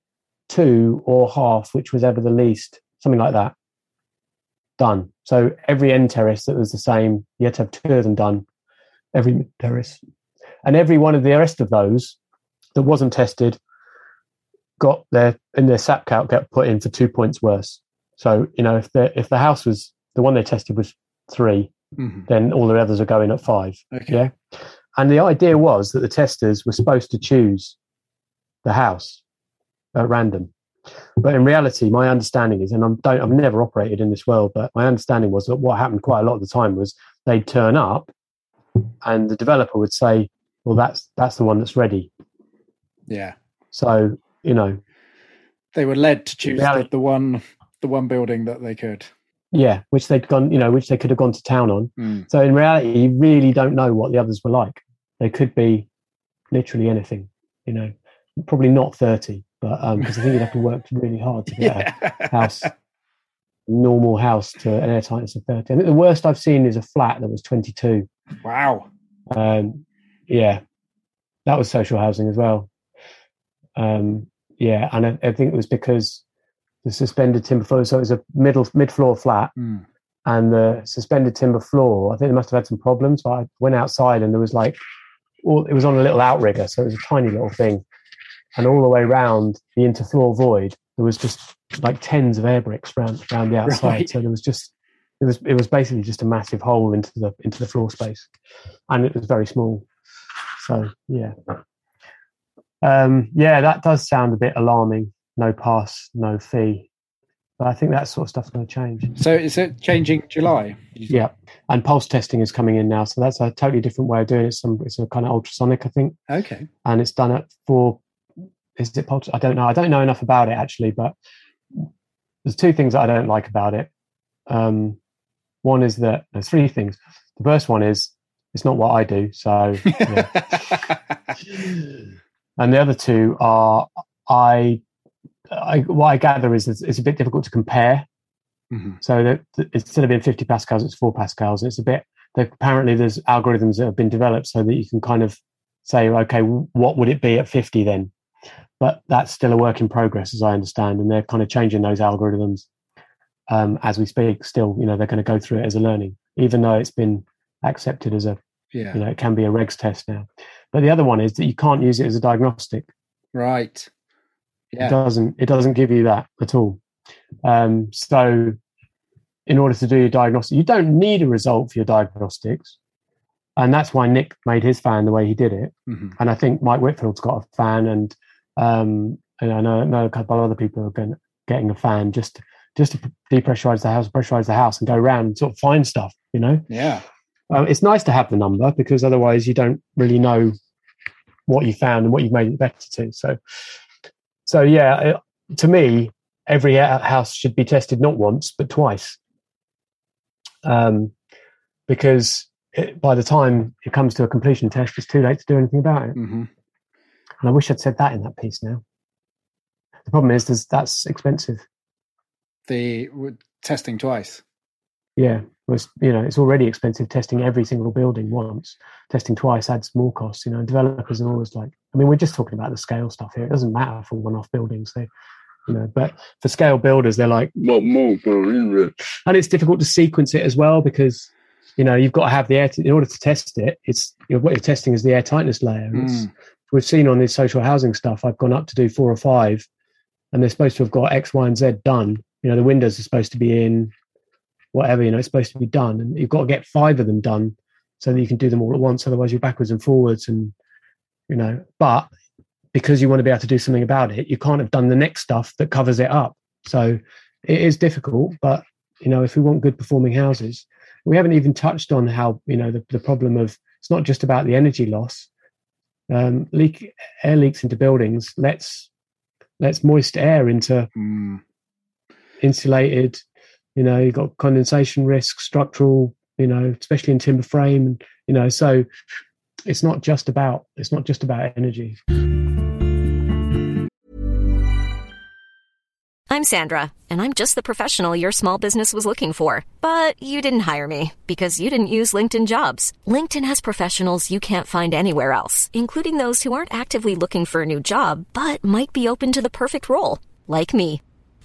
two or half, which was ever the least, something like that. Done. So every end terrace that was the same, you had to have two of them done. Every terrace, and every one of the rest of those that wasn't tested got their in their SAP count got put in for two points worse. So you know if the if the house was the one they tested was three, Mhm. then all the others are going at five. Okay. Yeah, and the idea was that the testers were supposed to choose the house at random. But in reality, my understanding is, and I'm don't, I've never operated in this world, but my understanding was that what happened quite a lot of the time was they'd turn up, and the developer would say, "Well, that's that's the one that's ready." Yeah. So you know, They were led to choose the, reality- the one the one building that they could. yeah, which they'd gone, you know, which they could have gone to town on. Mm. So in reality, you really don't know what the others were like. They could be literally anything, you know, probably not thirty, but um because I think you'd have to work really hard to (laughs) get Yeah. a house, normal house to an air tightness of thirty. I think the worst I've seen is a flat that was twenty-two. Wow. Um, yeah, that was social housing as well. Um, yeah, and I, I think it was because the suspended timber floor. So it was a middle mid-floor flat, Mm. and the suspended timber floor. I think they must have had some problems. But I went outside, and there was like, all, it was on a little outrigger, so it was a tiny little thing, and all the way round the interfloor void, there was just like tens of air bricks round around the (laughs) outside. Right. So there was just it was it was basically just a massive hole into the into the floor space, and it was very small. So yeah, um, yeah, that does sound a bit alarming. No pass, no fee, but I think that sort of stuff's going to change. So is it changing July? Yeah, and pulse testing is coming in now, so that's a totally different way of doing it. Some it's a kind of ultrasonic, I think, Okay. and it's done at four. Is it pulse? I don't know. I don't know enough about it actually, but there's two things that I don't like about it. Um, one is that there's three things. The first one is it's not what I do, so. yeah. (laughs) and the other two are I, I what I gather is it's, it's a bit difficult to compare. Mhm. So that that instead of being 50 pascals, it's four pascals. It's a bit. Apparently, there's algorithms that have been developed so that you can kind of say, okay, what would it be at 50 then? But that's still a work in progress, as I understand, and they're kind of changing those algorithms um, as we speak. Still, you know, they're going to go through it as a learning, even though it's been accepted as a Yeah. you know, it can be a regs test now. But the other one is that you can't use it as a diagnostic. Right. It Yeah. doesn't. It doesn't give you that at all. Um, so, in order to do your diagnostic, you don't need a result for your diagnostics, and that's why Nick made his fan the way he did it. Mhm. And I think Mike Whitfield's got a fan, and um, and I know, know a couple of other people are going, getting a fan just just to depressurize the house, pressurize the house, and go around and sort of find stuff. You know. Yeah. Um, it's nice to have the number because otherwise you don't really know what you found and what you've made it better to. So, so yeah, it, to me, every house should be tested not once but twice, um, because it, by the time it comes to a completion test, it's too late to do anything about it. Mm-hmm. And I wish I'd said that in that piece now. The problem is, that's expensive. The testing twice. Yeah, was you know it's already expensive testing every single building once. Testing twice adds more costs. You know, developers are always like, I mean, we're just talking about the scale stuff here. It doesn't matter for one-off buildings. They, You know, but for scale builders, they're like, what more? And it's difficult to sequence it as well because you know you've got to have the air. T- in order to test it, it's you know, what you're testing is the air tightness layer. Mm. We've seen on this social housing stuff. I've gone up to do four or five, and they're supposed to have got X, Y, and Z done. You know, the windows are supposed to be in, whatever. You know, it's supposed to be done, and you've got to get five of them done so that you can do them all at once. Otherwise, you're backwards and forwards, and you know. But because you want to be able to do something about it, you can't have done the next stuff that covers it up. So it is difficult, but you know, if we want good performing houses, we haven't even touched on how you know the, the problem of it's not just about the energy loss. Um, leak air leaks into buildings. Let's let's moist air into mm. insulated. You know, you've got condensation risk, structural. You know, especially in timber frame. You know, so it's not just about it's not just about energy. I'm Sandra, and I'm just the professional your small business was looking for. But you didn't hire me because you didn't use LinkedIn jobs. LinkedIn has professionals you can't find anywhere else, including those who aren't actively looking for a new job but might be open to the perfect role, like me.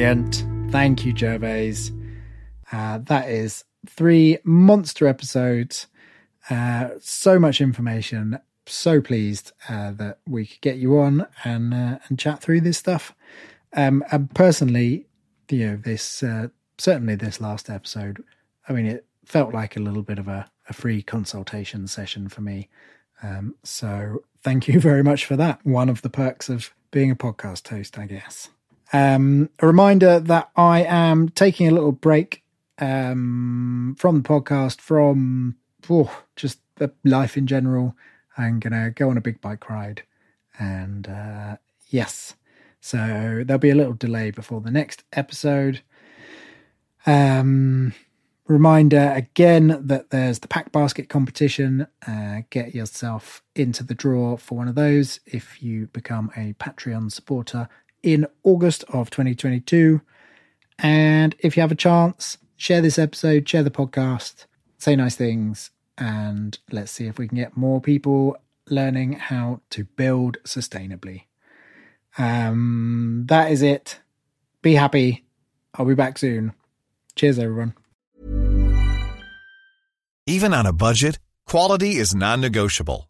Brilliant. Thank you, Gervase. Uh, that is three monster episodes. Uh, so much information. So pleased uh, that we could get you on and uh, and chat through this stuff. Um, and personally, you know, this uh, certainly this last episode. I mean, it felt like a little bit of a, a free consultation session for me. Um, so thank you (laughs) very much for that. One of the perks of being a podcast host, I guess. Um, a reminder that I am taking a little break um, from the podcast, from oh, just the life in general. I'm going to go on a big bike ride. And uh, yes, so there'll be a little delay before the next episode. Um, reminder again that there's the pack basket competition. Uh, get yourself into the draw for one of those if you become a Patreon supporter in August of 2022. And if you have a chance, share this episode, share the podcast, say nice things, and let's see if we can get more people learning how to build sustainably. Um, that is it. Be happy. I'll be back soon. Cheers, everyone. Even on a budget, quality is non negotiable.